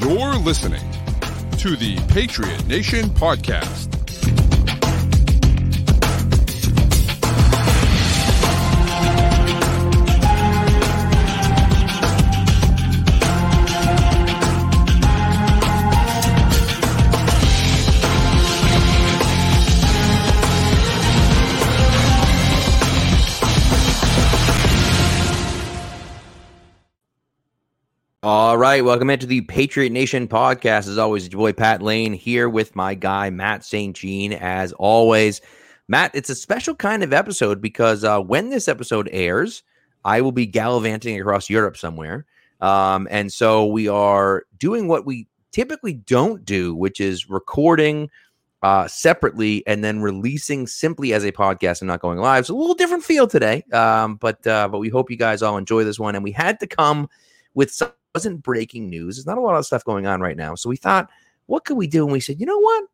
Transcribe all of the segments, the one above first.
You're listening to the Patriot Nation Podcast. All right, welcome into the Patriot Nation podcast. As always, it's your boy Pat Lane here with my guy Matt St. Jean. As always, Matt, it's a special kind of episode because uh, when this episode airs, I will be gallivanting across Europe somewhere, um, and so we are doing what we typically don't do, which is recording uh, separately and then releasing simply as a podcast and not going live. It's a little different feel today, um, but uh, but we hope you guys all enjoy this one. And we had to come with some wasn't breaking news. There's not a lot of stuff going on right now. So we thought, what could we do? And we said, you know what?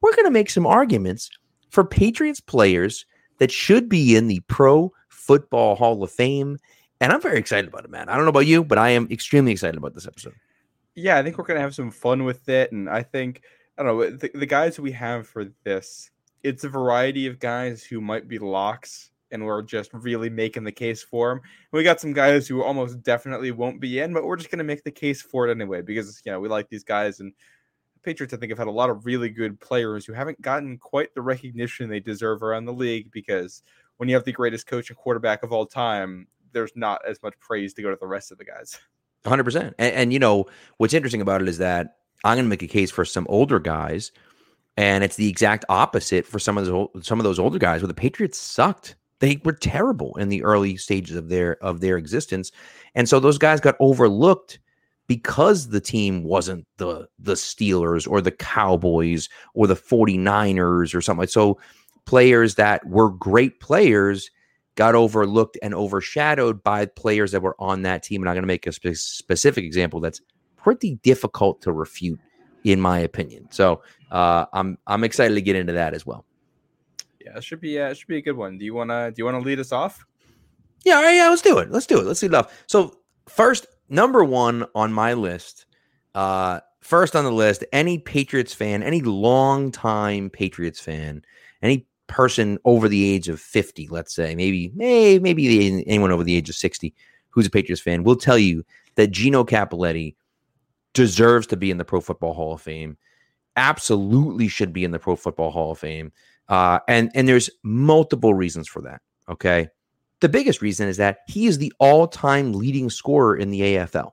We're going to make some arguments for Patriots players that should be in the Pro Football Hall of Fame. And I'm very excited about it, man. I don't know about you, but I am extremely excited about this episode. Yeah, I think we're going to have some fun with it. And I think, I don't know, the, the guys we have for this, it's a variety of guys who might be locks and we're just really making the case for him. We got some guys who almost definitely won't be in, but we're just going to make the case for it anyway because you know we like these guys and the Patriots. I think have had a lot of really good players who haven't gotten quite the recognition they deserve around the league because when you have the greatest coach and quarterback of all time, there's not as much praise to go to the rest of the guys. 100%. And, and you know, what's interesting about it is that I'm going to make a case for some older guys and it's the exact opposite for some of those some of those older guys where the Patriots sucked they were terrible in the early stages of their of their existence. And so those guys got overlooked because the team wasn't the the Steelers or the Cowboys or the 49ers or something. Like so players that were great players got overlooked and overshadowed by players that were on that team. And I'm going to make a spe- specific example that's pretty difficult to refute, in my opinion. So uh, I'm I'm excited to get into that as well. Yeah, it should be uh, it should be a good one. Do you wanna do you wanna lead us off? Yeah, all right, yeah, let's do it. Let's do it. Let's lead off. So first, number one on my list, uh, first on the list, any Patriots fan, any long-time Patriots fan, any person over the age of 50, let's say, maybe, maybe, maybe anyone over the age of 60 who's a Patriots fan will tell you that Gino Cappelletti deserves to be in the Pro Football Hall of Fame. Absolutely should be in the Pro Football Hall of Fame. Uh, and and there's multiple reasons for that. Okay, the biggest reason is that he is the all-time leading scorer in the AFL.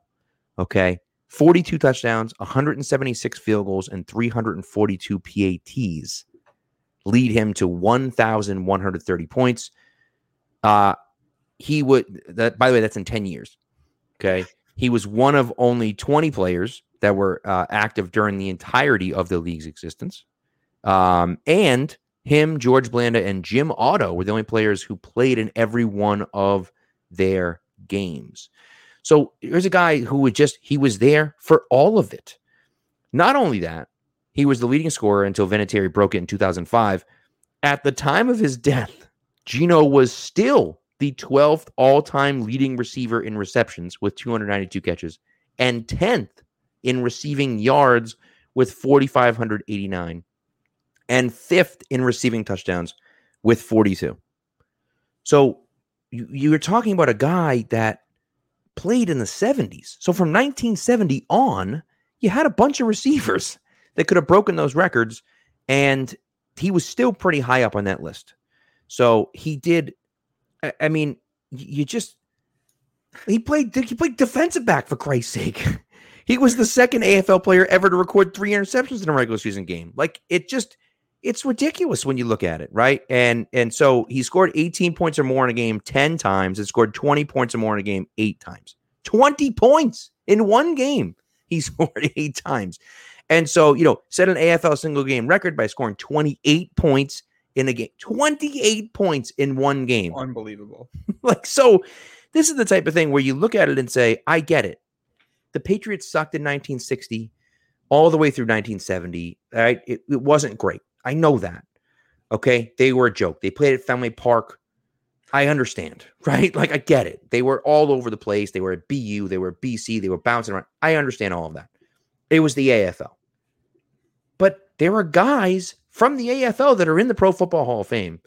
Okay, 42 touchdowns, 176 field goals, and 342 PATs lead him to 1,130 points. Uh, he would that by the way, that's in 10 years. Okay. He was one of only 20 players that were uh, active during the entirety of the league's existence. Um, and him, George Blanda, and Jim Otto were the only players who played in every one of their games. So here's a guy who would just, he was there for all of it. Not only that, he was the leading scorer until Vinatieri broke it in 2005. At the time of his death, Gino was still the 12th all time leading receiver in receptions with 292 catches and 10th in receiving yards with 4,589 and fifth in receiving touchdowns with 42. So you, you're talking about a guy that played in the 70s. So from 1970 on, you had a bunch of receivers that could have broken those records, and he was still pretty high up on that list. So he did. I mean, you just he played he played defensive back for Christ's sake. he was the second AFL player ever to record three interceptions in a regular season game. Like it just it's ridiculous when you look at it, right? And and so he scored 18 points or more in a game 10 times and scored 20 points or more in a game 8 times. 20 points in one game. He scored 8 times. And so, you know, set an AFL single game record by scoring 28 points in a game. 28 points in one game. Unbelievable. like so this is the type of thing where you look at it and say, I get it. The Patriots sucked in 1960 all the way through 1970. Right? It, it wasn't great. I know that. Okay. They were a joke. They played at Fenway Park. I understand, right? Like I get it. They were all over the place. They were at BU, they were at BC, they were bouncing around. I understand all of that. it was the AFL. But there are guys from the AFL that are in the Pro Football Hall of Fame.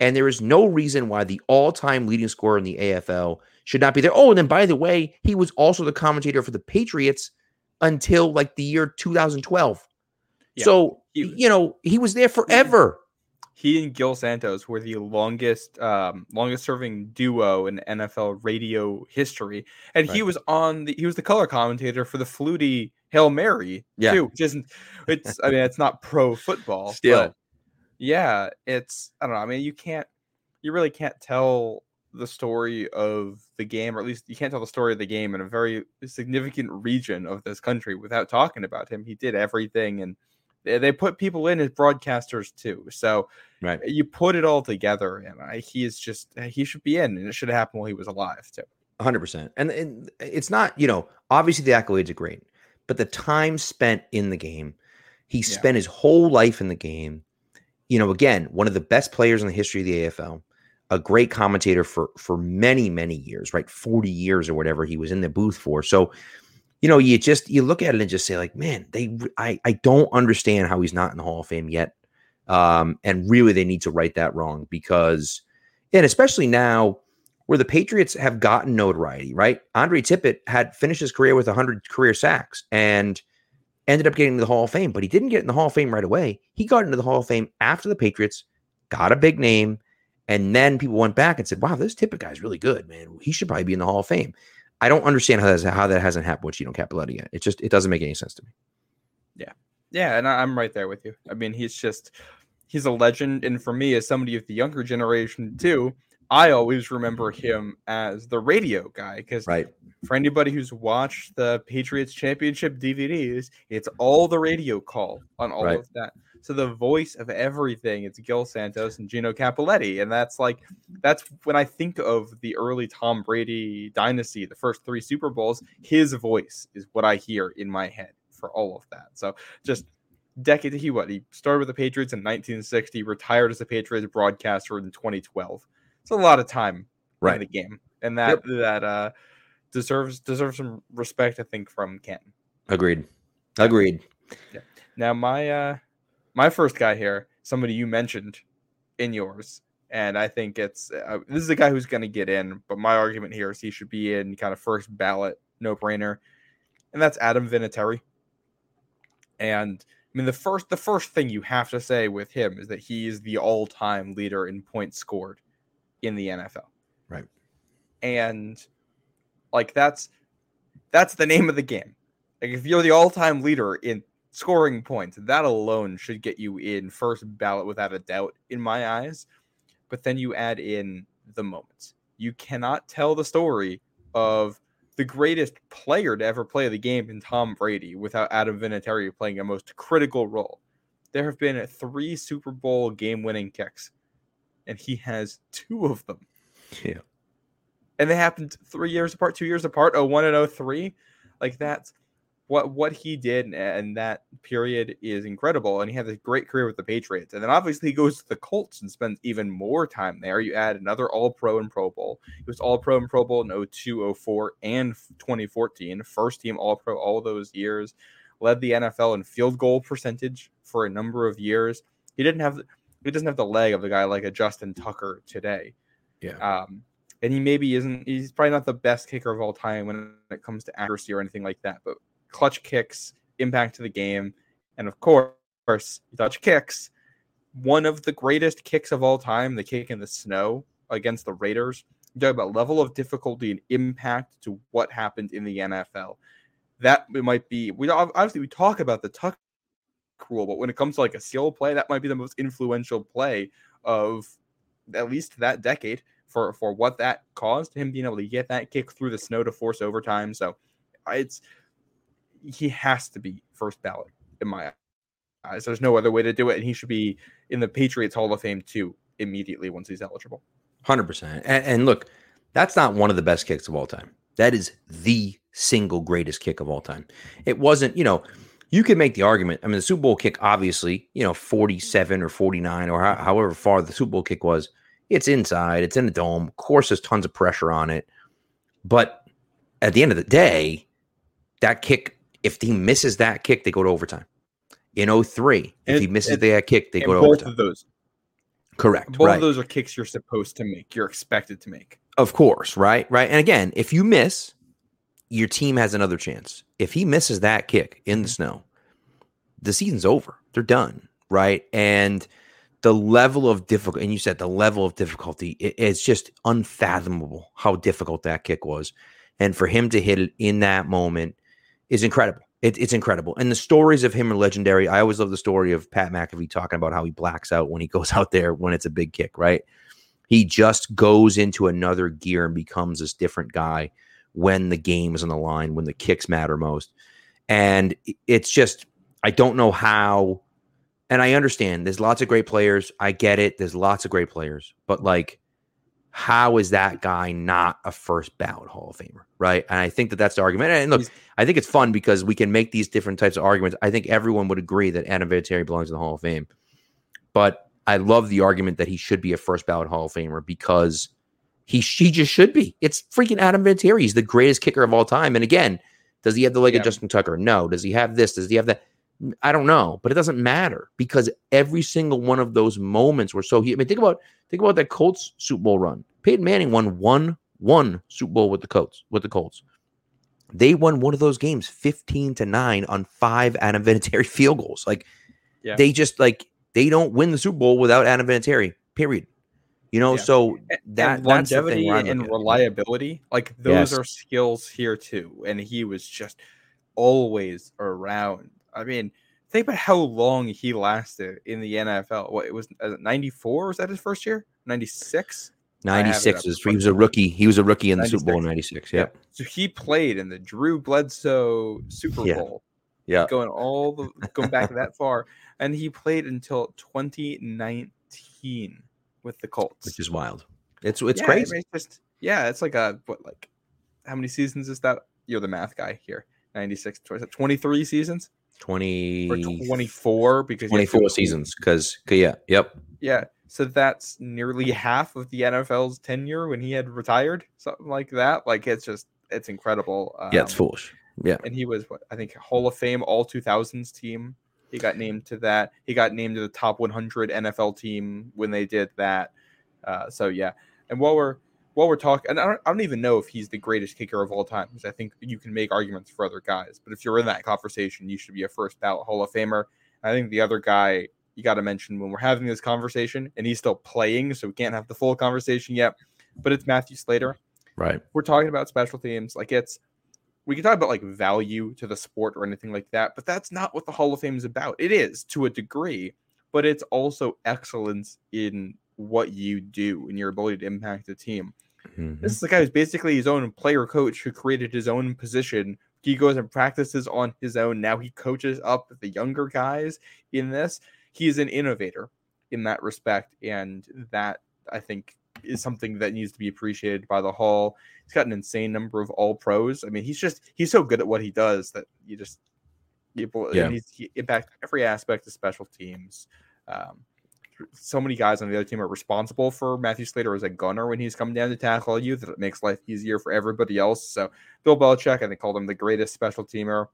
And there is no reason why the all time leading scorer in the AFL should not be there. Oh, and then by the way, he was also the commentator for the Patriots until like the year 2012. Yeah, so, he you know, he was there forever. he and Gil Santos were the longest um longest serving duo in NFL radio history. And he was on the he was the color commentator for the Flutie Hail Mary Yeah. too, which isn't it's I mean it's not pro football. Still. Yeah, it's I don't know. I mean you can't you really can't tell the story of the game, or at least you can't tell the story of the game in a very significant region of this country without talking about him. He did everything and they, put people in as broadcasters too. So Right. you put it all together, and I, he is just uh, he should be in, and it should have happened while he was alive too. hundred percent. And, and it's not, you know, obviously the accolades are great, but the time spent in the game, he Yeah. spent his whole life in the game. You know, again, one of the best players in the history of the AFL, a great commentator for for many many years, right, forty years or whatever he was in the booth for. So, you know, you just you look at it and just say like, man, they, I I don't understand how he's not in the Hall of Fame yet. Um, and really, they need to right that wrong because, and especially now where the Patriots have gotten notoriety, right? Andre Tippett had finished his career with 100 career sacks and ended up getting to the Hall of Fame, but he didn't get in the Hall of Fame right away. He got into the Hall of Fame after the Patriots, got a big name, and then people went back and said, "Wow, this Tippett guy's really good, man. He should probably be in the Hall of Fame." I don't understand how that's, how that hasn't happened with Gino Cappelletti yet. It just it doesn't make any sense to me. Yeah, yeah, and I, I'm right there with you. I mean, he's just he's a legend, and for me, as somebody of the younger generation too, I always remember him as the radio guy because Right. for anybody who's watched the Patriots championship DVDs, it's all the radio call on all Right. of that. So the voice of everything, it's Gil Santos and Gino Cappelletti, and that's like that's when I think of the early Tom Brady dynasty, the first three Super Bowls. His voice is what I hear in my head for all of that. So just decade he what he started with the Patriots in 1960, retired as a Patriots broadcaster in 2012. It's a lot of time right. in the game, and that that uh deserves deserves some respect, I think, from Canton. Agreed. Agreed. Yeah. Now, my uh my first guy here, somebody you mentioned in yours, and I think it's uh, this is a guy who's going to get in, but my argument here is he should be in kind of first ballot, no brainer, and that's Adam Vinatieri. And I mean, the first the first thing you have to say with him is that he is the all time leader in points scored in the NFL. Right. And like that's that's the name of the game. Like if you're the all time leader in scoring points, that alone should get you in first ballot without a doubt, in my eyes. But then you add in the moments. You cannot tell the story of the greatest player to ever play the game in Tom Brady without Adam Vinatieri playing a most critical role. There have been three Super Bowl game winning kicks, and he has two of them. Yeah. And they happened three years apart, two years apart, 01 and 03. Like that's what what he did and that period is incredible. And he had a great career with the Patriots. And then obviously he goes to the Colts and spends even more time there. You add another all pro and pro bowl. He was all pro and pro bowl in 02, 04, and 2014. First team all pro all those years. Led the NFL in field goal percentage for a number of years. He didn't have he doesn't have the leg of a guy like a Justin Tucker today. Yeah. Um, and he maybe isn't he's probably not the best kicker of all time when it comes to accuracy or anything like that. But clutch kicks, impact to the game, and of course, clutch kicks. One of the greatest kicks of all time, the kick in the snow against the Raiders. You talk about level of difficulty and impact to what happened in the NFL. That might be. We obviously we talk about the tuck rule, but when it comes to like a skill play, that might be the most influential play of at least that decade for for what that caused him being able to get that kick through the snow to force overtime. So it's he has to be first ballot in my eyes. There's no other way to do it, and he should be in the Patriots Hall of Fame too immediately once he's eligible. Hundred percent. And, look, that's not one of the best kicks of all time. That is the single greatest kick of all time. It wasn't, you know, you could make the argument. I mean, the Super Bowl kick, obviously, you know, forty-seven or forty-nine or ho- however far the Super Bowl kick was. It's inside. It's in the dome. Of course, there's tons of pressure on it. But at the end of the day, that kick If he misses that kick, they go to overtime. In 03, if he misses and- that kick, they go to both overtime. of those, Correct. both right. of those are kicks you're supposed to make. You're expected to make. Of course, right? Right. And again, if you miss, your team has another chance. If he misses that kick in the mm-hmm. snow, the season's over. They're done, right? And the level of difficulty, and you said the level of difficulty, it- it's just unfathomable how difficult that kick was. And for him to hit it in that moment is incredible. It, it's incredible. And the stories of him are legendary. I always love the story of Pat McAfee talking about how he blacks out when he goes out there when it's a big kick, right? He just goes into another gear and becomes this different guy when the game is on the line, when the kicks matter most. And it's just, I don't know how. And I understand there's lots of great players. I get it. There's lots of great players. But like, how is that guy not a first ballot Hall of Famer? Right. And I think that that's the argument. And look, I think it's fun because we can make these different types of arguments. I think everyone would agree that Adam Vinatieri belongs in the Hall of Fame. But I love the argument that he should be a first ballot Hall of Famer because he he just should be. It's freaking Adam Vinatieri. He's the greatest kicker of all time. And again, does he have the leg Yeah. of Justin Tucker? No. Does he have this? Does he have that? I don't know, but it doesn't matter because every single one of those moments were so. He, I mean, think about think about that Colts Super Bowl run. Peyton Manning won one one Super Bowl with the Colts with the Colts. They won one of those games 15 to 9 on five Adam Vinatieri field goals. Like Yeah. they just like they don't win the Super Bowl without Adam Vinatieri. Period. You know, Yeah. so that and that's the thing longevity and look at it. reliability, like those Yes. are skills here too. And he was just always around. I mean, think about how long he lasted in the NFL. What it was uh, ninety four? Was that his first year? Ninety six. I have it 96 up is in he was a rookie. He was a rookie in the Super Bowl in 96. 96. Yep. So he played in the Drew Bledsoe Super Yeah. Bowl, Yeah. going all the going back that far, and he played until twenty nineteen with the Colts. Which is wild. It's it's Yeah, crazy. it's just yeah, it's like a what like how many seasons is that? You're the math guy here. 96 23 seasons 20 or 24 because you have to 24 seasons cuz yeah, yep. Yeah, so that's nearly half of the NFL's tenure when he had retired, something like that. Like it's just it's incredible. Yeah, it's Um, foolish. Yeah. and he was what I think Hall of Fame All 2000s team. He got named to that. He got named to the top 100 NFL team when they did that. Uh, so yeah, and while we're while we're talking, and I don't, I don't even know if he's the greatest kicker of all time because I think you can make arguments for other guys. But if you're in that conversation, you should be a first ballot Hall of Famer. I think the other guy you got to mention when we're having this conversation, and he's still playing, so we can't have the full conversation yet. But it's Matthew Slater Right. we're talking about special teams like it's we can talk about like value to the sport or anything like that but that's not what the hall of fame is about it is to a degree but it's also excellence in what you do and your ability to impact the team. Mhm. this is the guy who's basically his own player coach who created his own position. He goes and practices on his own. Now he coaches up the younger guys in this. He's an innovator in that respect and that i think is something that needs to be appreciated by the hall. He's got an insane number of all pros. I mean he's just he's so good at what he does that you just people Yeah. he impact every aspect of special teams. Um so many guys on the other team are responsible for Matthew Slater as a gunner when he's coming down to tackle you that it makes life easier for everybody else. So Bill Belichick, I think, called him the greatest special teamer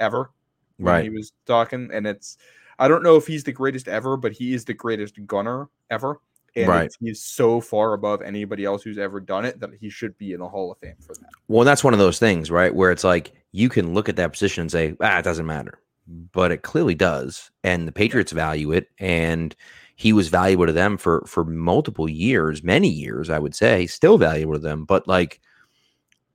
ever. when Right. He was talking, and it's I don't know if he's the greatest ever, but he is the greatest gunner ever. And Right. he's so far above anybody else who's ever done it that he should be in the Hall of Fame for that. Well, that's one of those things, right? Where it's like you can look at that position and say, ah, it doesn't matter. But it clearly does. And the Patriots value it. And he was valuable to them for for multiple years, many years, I would say, still valuable to them. But like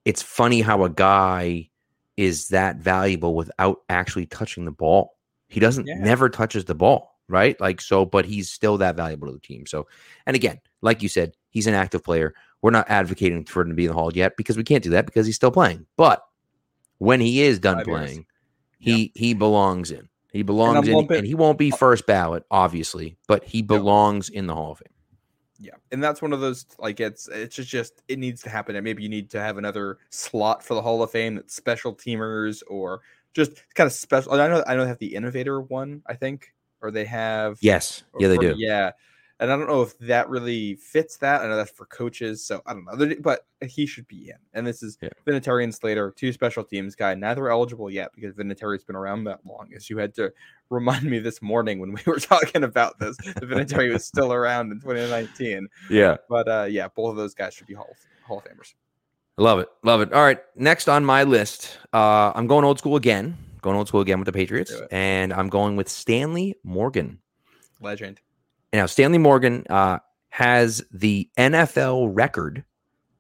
it's funny how a guy is that valuable without actually touching the ball. He doesn't Yeah. never touches the ball, right? Like so, but he's still that valuable to the team. So, and again, like you said, he's an active player. We're not advocating for him to be in the hall yet because we can't do that because he's still playing. But when he is done Five years. playing, he he belongs in. He belongs in, lumping- and he won't be first ballot, obviously, but he belongs in the Hall of Fame. Yeah, and that's one of those like it's it's just, just it needs to happen, and maybe you need to have another slot for the Hall of Fame that's special teamers or just kind of special. I know I know they have the innovator one, I think, or they have Yes, yeah, they for- do. Yeah, And I don't know if that really fits that. I know that's for coaches, so I don't know. But he should be in. And this is Yeah. Vinatieri and Slater, two special teams guy. Neither eligible yet because Vinatieri's been around that long. As you had to remind me this morning when we were talking about this, Vinatieri was still around in 2019. Yeah. But uh, yeah, both of those guys should be Hall of, Hall of Famers. Love it. Love it. All right. Next on my list, uh, I'm going old school again. Going old school again with the Patriots. And I'm going with Stanley Morgan. Legend. Now, Stanley Morgan uh, has the NFL record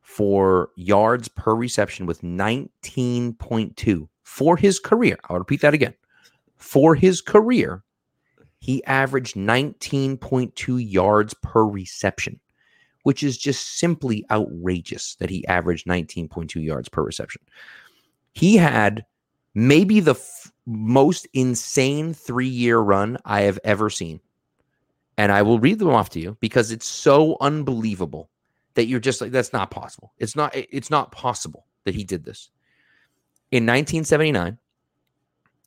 for yards per reception with 19.2 for his career. I'll repeat that again. For his career, he averaged 19.2 yards per reception, which is just simply outrageous that he averaged 19.2 yards per reception. He had maybe the f- most insane three year run I have ever seen and I will read them off to you because it's so unbelievable that you're just like that's not possible. It's not it's not possible that he did this. In 1979,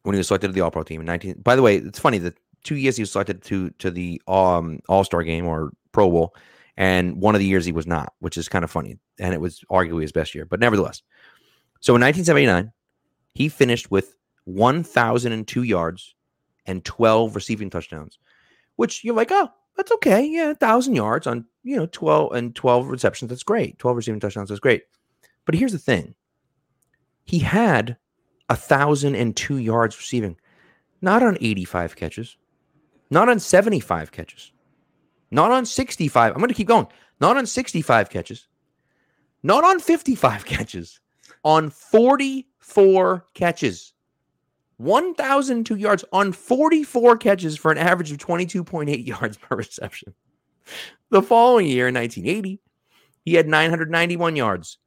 when he was selected to the All Pro team in 19 By the way, it's funny that two years he was selected to to the um All-Star game or Pro Bowl and one of the years he was not, which is kind of funny and it was arguably his best year, but nevertheless. So in 1979, he finished with 1002 yards and 12 receiving touchdowns which you're like, oh, that's okay. Yeah, thousand yards on you know twelve and twelve receptions. That's great. Twelve receiving touchdowns. That's great. But here's the thing: he had a thousand and two yards receiving, not on eighty-five catches, not on seventy-five catches, not on sixty-five. I'm going to keep going. Not on sixty-five catches, not on fifty-five catches, on forty-four catches. 1,002 yards on 44 catches for an average of 22.8 yards per reception. The following year, in 1980, he had 991 yards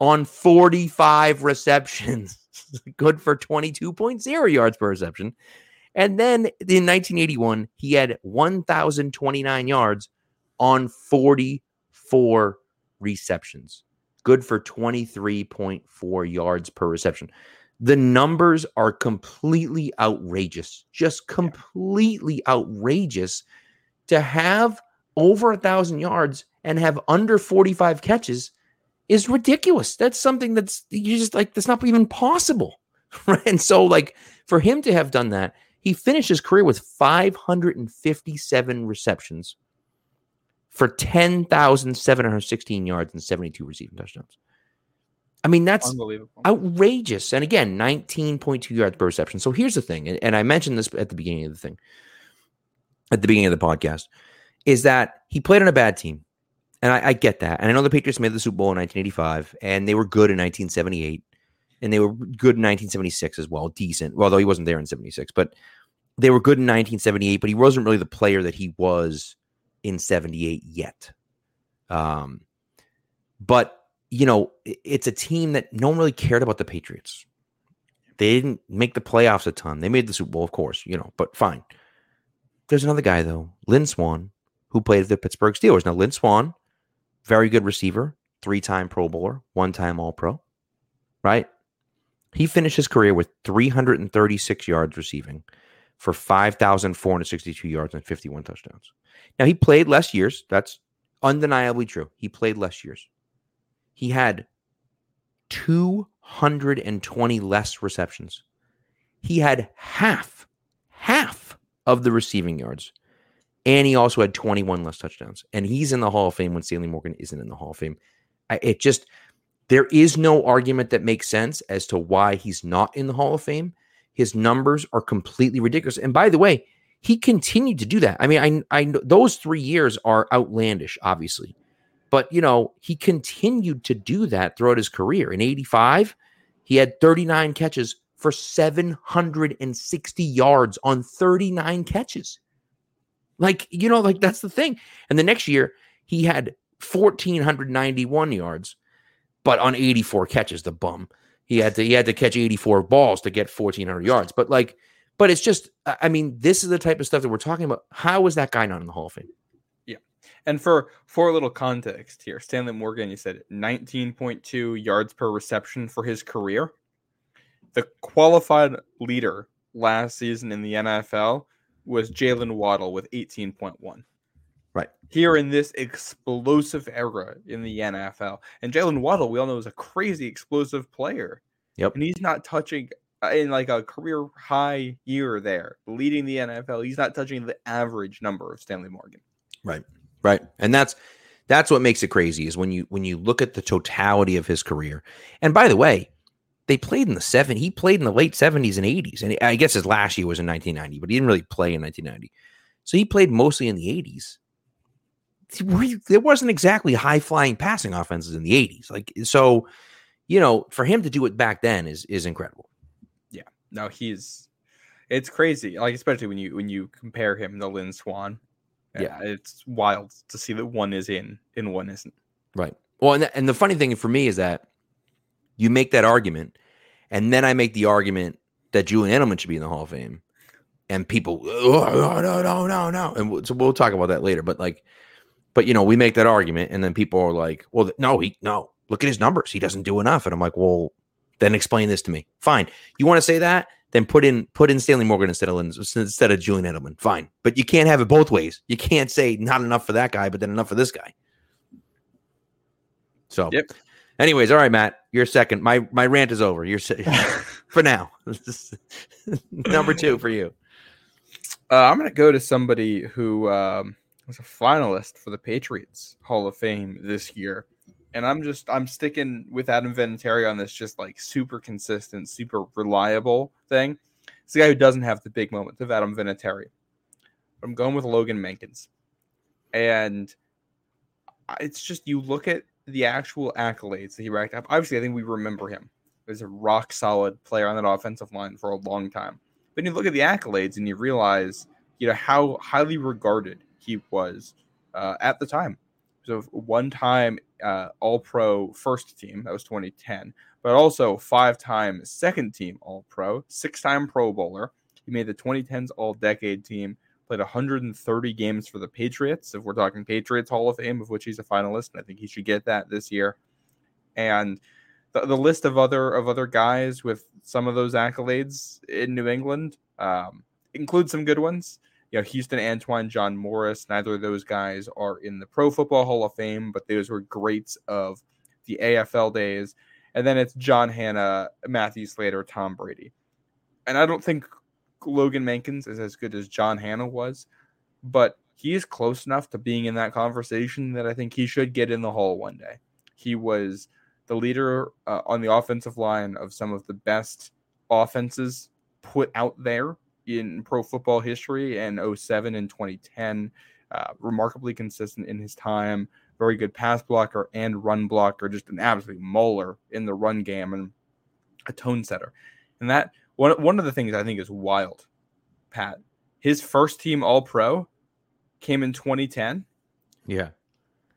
on 45 receptions, good for 22.0 yards per reception. And then in 1981, he had 1,029 yards on 44 receptions, good for 23.4 yards per reception the numbers are completely outrageous just completely outrageous to have over a thousand yards and have under 45 catches is ridiculous. That's something that's you just like that's not even possible right? And so like for him to have done that he finished his career with 557 receptions for 10,716 yards and 72 receiving touchdowns I mean, that's outrageous. And again, 19.2 yards per reception. So here's the thing, and, and I mentioned this at the beginning of the thing, at the beginning of the podcast, is that he played on a bad team. And I, I get that. And I know the Patriots made the Super Bowl in 1985, and they were good in 1978, and they were good in 1976 as well, decent. Well, although he wasn't there in 76, but they were good in 1978, but he wasn't really the player that he was in 78 yet. Um, but you know, it's a team that no one really cared about the Patriots. They didn't make the playoffs a ton. They made the Super Bowl, of course, you know, but fine. There's another guy though, Lynn Swann, who played for the Pittsburgh Steelers. Now, Lynn Swann, very good receiver, three-time Pro Bowler, one-time All-Pro, right? He finished his career with 336 yards receiving for 5,462 yards and 51 touchdowns. Now, he played less years. That's undeniably true. He played less years. He had 220 less receptions. He had half, half of the receiving yards. And he also had 21 less touchdowns. And he's in the Hall of Fame when Stanley Morgan isn't in the Hall of Fame. I- It just, there is no argument that makes sense as to why he's not in the Hall of Fame. His numbers are completely ridiculous. And by the way, he continued to do that. I mean, I, I those three years are outlandish, obviously, but you know, he continued to do that throughout his career. In 85, he had 39 catches for 760 yards on 39 catches. Like, you know, like that's the thing. And the next year, he had 1,491 yards, but on 84 catches, the bum. He had to he had to catch 84 balls to get 1,400 yards. But like, but it's just, I mean, this is the type of stuff that we're talking about. How is that guy not in the Hall of Fame? And for for a little context here, Stanley Morgan, you said 19.2 yards per reception for his career. The qualified leader last season in the NFL was Jaylen Waddle with 18.1. Right. Here in this explosive era in the NFL. And Jaylen Waddle, we all know, is a crazy explosive player. Yep. And he's not touching uh, in like a career high year there, leading the NFL. He's not touching the average number of Stanley Morgan. Right. Right. And that's that's what makes it crazy is when you when you look at the totality of his career. And by the way, they played in the seven. He played in the late seventies and eighties, and I guess his last year was in 1990, but he didn't really play in 1990. So he played mostly in the 80s. There wasn't exactly high flying passing offenses in the 80s. Like so, you know, for him to do it back then is is incredible. Yeah. No, he's it's crazy. Like especially when you when you compare him to Lynn Swann. Yeah, it's wild to see that one is in and one isn't. Right. Well, and the, and the funny thing for me is that you make that argument, and then I make the argument that Julian Edelman should be in the Hall of Fame, and people, oh, no, no, no, no, and we'll, so we'll talk about that later. But like, but you know, we make that argument, and then people are like, well, no, he no, look at his numbers, he doesn't do enough, and I'm like, well, then explain this to me. Fine, you want to say that? Then put in put in Stanley Morgan instead of instead of Julian Edelman. Fine, but you can't have it both ways. You can't say not enough for that guy, but then enough for this guy. So, yep. Anyways, all right, Matt, you're second. My my rant is over. You're for now. Number two for you. Uh, I'm going to go to somebody who um, was a finalist for the Patriots Hall of Fame this year, and I'm just I'm sticking with Adam Vinatieri on this just like super consistent, super reliable thing. It's the guy who doesn't have the big moments of Adam Vinatieri. I'm going with Logan Mankins, and it's just you look at the actual accolades that he racked up, obviously, I think we remember him as a rock solid player on that offensive line for a long time. But you look at the accolades and you realize, you know, how highly regarded he was uh, at the time. So one time uh, All Pro first team, that was 2010, but also five time second team All Pro, Bowler. He made the 2010s All Decade team, played 130 games for the Patriots. If we're talking Patriots Hall of Fame, of which he's a finalist, and I think he should get that this year. And the, the list of other of other guys with some of those accolades in New England um, includes some good ones. You know, Houston Antwine, Jon Morris. Neither of those guys are in the Pro Football Hall of Fame, but those were greats of the AFL days. And then it's John Hannah, Matthew Slater, Tom Brady. And I don't think Logan Mankins is as good as John Hannah was, but he is close enough to being in that conversation that I think he should get in the hall one day. He was the leader uh, on the offensive line of some of the best offenses put out there in pro football history and 07 and 2010. Uh, remarkably consistent in his time, very good pass blocker and run blocker, just an absolute mauler in the run game and a tone setter. And that one one of the things I think is wild, Pat. His first team All Pro came in 2010. Yeah.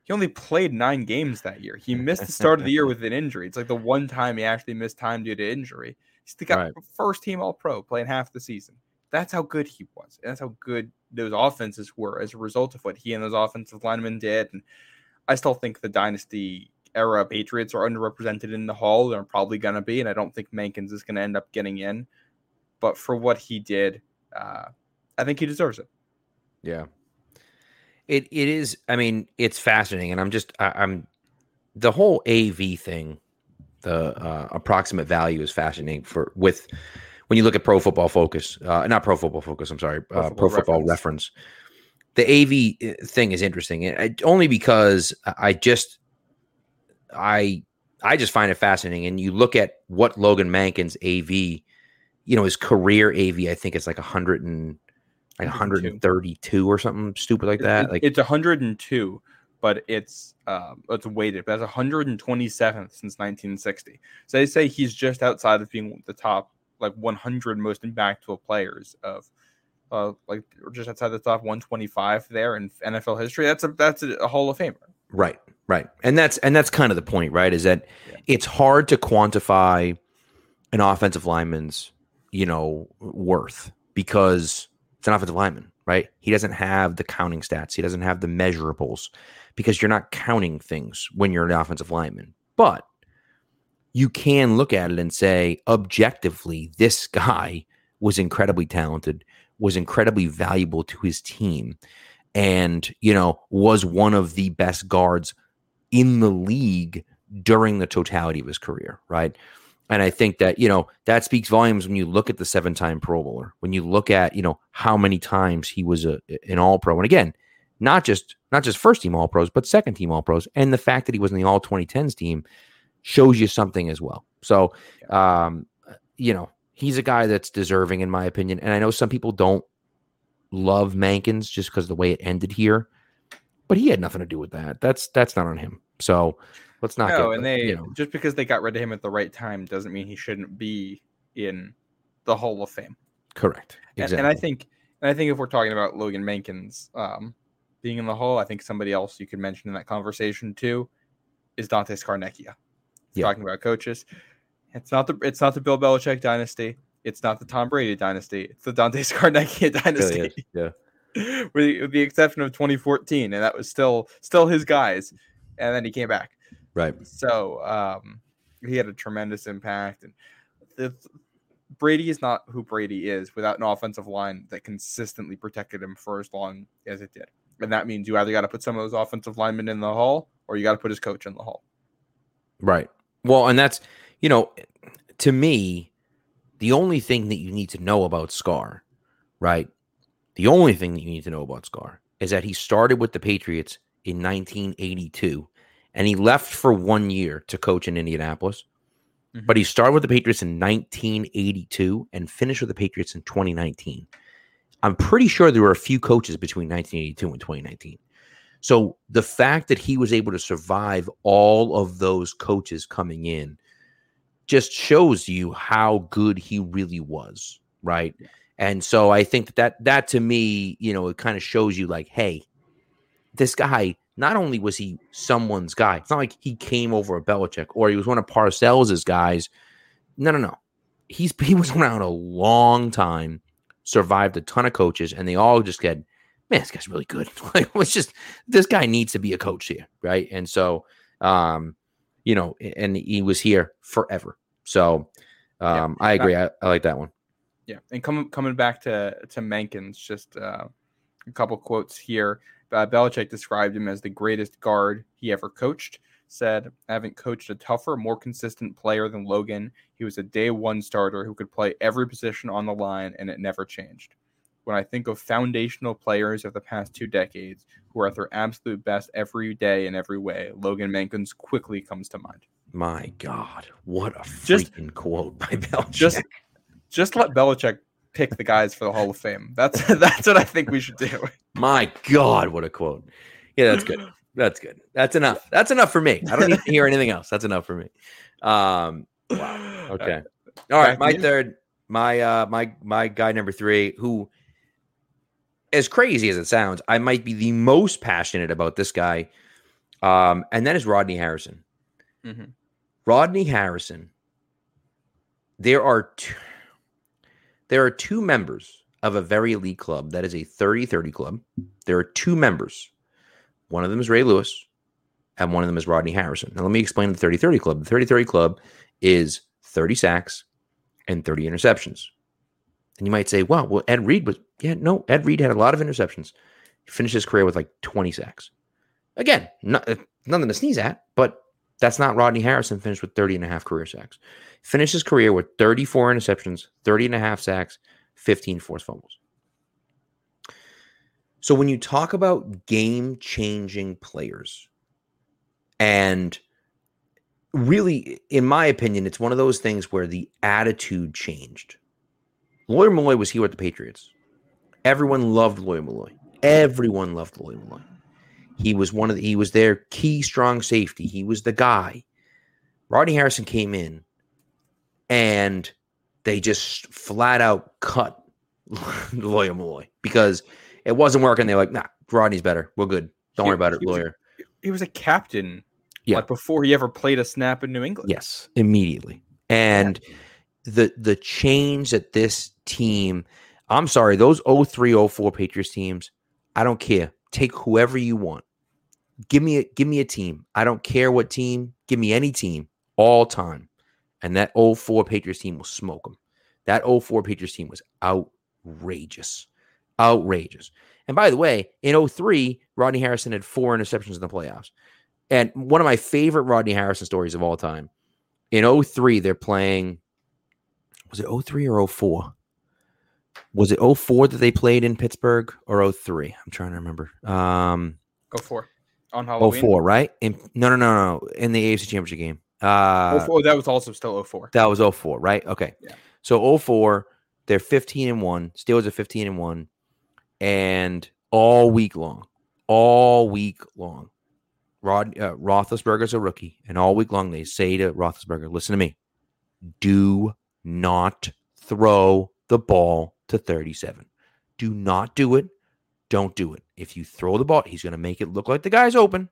He only played nine games that year. He missed the start of the year with an injury. It's like the one time he actually missed time due to injury. He's the guy right. first team All Pro, playing half the season. That's how good he was. That's how good those offenses were as a result of what he and those offensive linemen did. And I still think the dynasty era Patriots are underrepresented in the Hall. They're probably going to be, and I don't think Mankins is going to end up getting in. But for what he did, uh, I think he deserves it. Yeah, it it is. I mean, it's fascinating, and I'm just I, am the whole AV thing. The uh, approximate value is fascinating for with when you look at Pro Football Focus, uh, not Pro Football Focus. I'm sorry, Pro, uh, Football, Pro Football Reference. The AV uh, thing is interesting, only because I just I I just find it fascinating. And you look at what Logan Mankins AV, you know, his career AV, I think it's like a hundred and like 132 or something stupid like that. Like it's 102, but it's um it's weighted. But that's 127th since 1960. So they say he's just outside of being the top like 100 most impactful players of uh like just outside the top 125 there in NFL history. That's a that's a, a Hall of Famer. Right. Right. And that's and that's kind of the point, right? Is that yeah. it's hard to quantify an offensive lineman's, you know, worth because it's an offensive lineman, right? He doesn't have the counting stats. He doesn't have the measurables because you're not counting things when you're an offensive lineman. But you can look at it and say objectively this guy was incredibly talented, was incredibly valuable to his team and, you know, was one of the best guards in the league during the totality of his career, right? And I think that, you know, that speaks volumes when you look at the seven time Pro Bowler, when you look at, you know, how many times he was a, an all pro. And again, not just not just first team all pros, but second team all pros. And the fact that he was in the all 2010s team shows you something as well. So um, you know, he's a guy that's deserving in my opinion. And I know some people don't love Mankins just because the way it ended here, but he had nothing to do with that. That's that's not on him. So let's not. No, get, and they you know, just because they got rid of him at the right time doesn't mean he shouldn't be in the Hall of Fame. correct. And, Exactly. and I think, and I think if we're talking about Logan Mankins um, being in the Hall, I think somebody else you could mention in that conversation too is Dante Scarnecchia. Yeah. Talking about coaches, it's not the it's not the Bill Belichick dynasty. It's not the Tom Brady dynasty. It's the Dante Scarnecchia dynasty. yeah. with, the, with the exception of 2014, and that was still still his guys, and then he came back. Right. So um, he had a tremendous impact, and the, Brady is not who Brady is without an offensive line that consistently protected him for as long as it did. And that means you either got to put some of those offensive linemen in the hall, or you got to put his coach in the hall. Right. Well, and that's, you know, to me, the only thing that you need to know about Scar, right? The only thing that you need to know about Scar is that he started with the Patriots in 1982 and he left for one year to coach in Indianapolis. Mhm. But he started with the Patriots in 1982 and finished with the Patriots in 2019. I'm pretty sure there were a few coaches between 1982 and 2019. So the fact that he was able to survive all of those coaches coming in just shows you how good he really was, right? And so I think that that, that to me, you know, it kind of shows you like, hey, this guy not only was he someone's guy, it's not like he came over a Belichick or he was one of Parcells' guys. No, no, no. He's he was around a long time, survived a ton of coaches, and they all just get, man, this guy's really good. Like it's just this guy needs to be a coach here, right? And so, um, you know, and he was here forever. So, Yeah. um, I agree. I, I like that one. Yeah, and coming coming back to to Mankins, just uh, a couple quotes here. Uh, Belichick described him as the greatest guard he ever coached. Said, "I haven't coached a tougher, more consistent player than Logan. He was a day one starter who could play every position on the line, and it never changed." When I think of foundational players of the past two decades who are at their absolute best every day in every way, Logan Mankins quickly comes to mind. My God, what a Just- freaking quote by Belichick. Just just let Belichick pick the guys for the Hall of Fame. That's that's what I think we should do. My God, what a quote. Yeah, that's good. That's good. That's enough. That's enough for me. I don't need to hear anything else. That's enough for me. Um, wow. Okay. All right. My third, my uh my my guy number three, who as crazy as it sounds, I might be the most passionate about this guy. Um, and that is Rodney Harrison. Mhm. Rodney Harrison. There are two, there are two members of a very elite club that is a 30-30 club. There are two members. One of them is Ray Lewis, and one of them is Rodney Harrison. Now, let me explain the 30-30 club. The 30-30 club is 30 sacks and 30 interceptions. And you might say, wow, well, Ed Reed was, yeah, no, Ed Reed had a lot of interceptions. He finished his career with like 20 sacks. Again, not, uh, nothing to sneeze at, but that's not Rodney Harrison finished with 30 and a half career sacks. Finished his career with 34 interceptions, 30 and a half sacks, 15 forced fumbles. So when you talk about game changing players, and really, in my opinion, it's one of those things where the attitude changed. Lawyer Milloy was here with the Patriots. Everyone loved Lawyer Milloy. Everyone loved Lawyer Milloy. He was one of the, he was their key strong safety. He was the guy. Rodney Harrison came in and they just flat out cut Lawyer Milloy because it wasn't working. They're like, nah, Rodney's better. We're good. Don't He- worry about it, he was Lawyer. He was a captain, Yeah. like before he ever played a snap in New England. Yes, immediately. And the the change that this team, I'm sorry, those 03 04 Patriots teams, I don't care. Take whoever you want. Give me a give me a team. I don't care what team. Give me any team all time. And that 04 Patriots team will smoke them. That 04 Patriots team was outrageous. Outrageous. And by the way, in 03, Rodney Harrison had four interceptions in the playoffs. And one of my favorite Rodney Harrison stories of all time. In 03, they're playing, was it 03 or 04? Was it 04 that they played in Pittsburgh or 03? I'm trying to remember. Um, Go for on Halloween. 04, right? In, no, no, no, no. In the AFC Championship game. Uh, 04, that was also still 04. that was 04, right? Okay. Yeah. So 04, they're 15 and 1. Steelers are 15 and 1. And all week long, all week long, Rod uh, Roethlisberger's a rookie, and all week long they say to Roethlisberger, "Listen to me, do not throw the ball to 37. Do not do it. Don't do it. If you throw the ball, he's going to make it look like the guy's open,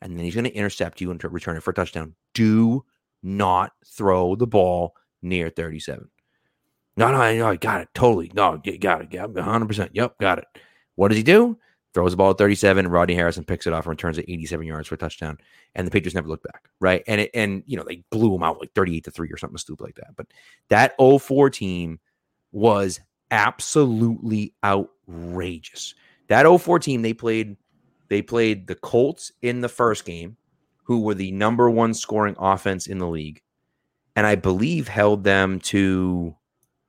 and then he's going to intercept you and return it for a touchdown. Do not throw the ball near 37. No, no, no, I got it. Totally. No, got it. Got 100%. Yep, got it. What does he do? Throws the ball at 37. Rodney Harrison picks it off and returns it 87 yards for a touchdown. And the Patriots never looked back, right? And it, and you know they blew him out like 38 to three or something stupid like that. But that 04 team was absolutely outrageous. That 04 team they played they played the Colts in the first game, who were the number one scoring offense in the league, and I believe held them to,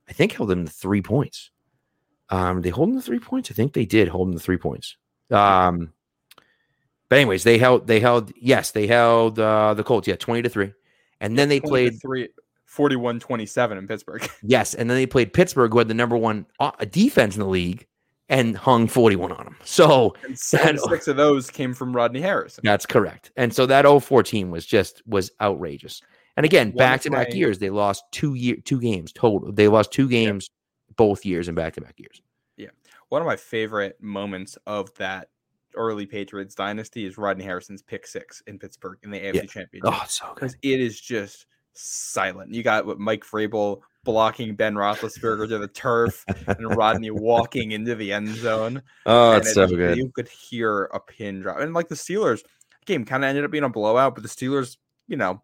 I think held them to three points. Um, they hold them to three points. I think they did hold them to three points. Um, but anyways, they held they held yes they held uh, the Colts yeah twenty to three, and then they played three, 41 27 in Pittsburgh. yes, and then they played Pittsburgh, who had the number one uh, defense in the league, and hung forty one on them. So And seven, six of those came from Rodney Harrison. That's correct. And so that 04 team was just was outrageous. And again, back to back years, they lost two year two games total. They lost two games both years in back to back years. Yeah. One of my favorite moments of that early Patriots dynasty is Rodney Harrison's pick six in Pittsburgh in the AFC Yeah. Championship. Oh, so good. because it is just silent. You got what Mike Vrabel blocking Ben Roethlisberger to the turf, and Rodney walking into the end zone. Oh, it- so good. You could hear a pin drop, and like the Steelers game kind of ended up being a blowout, but the Steelers, you know,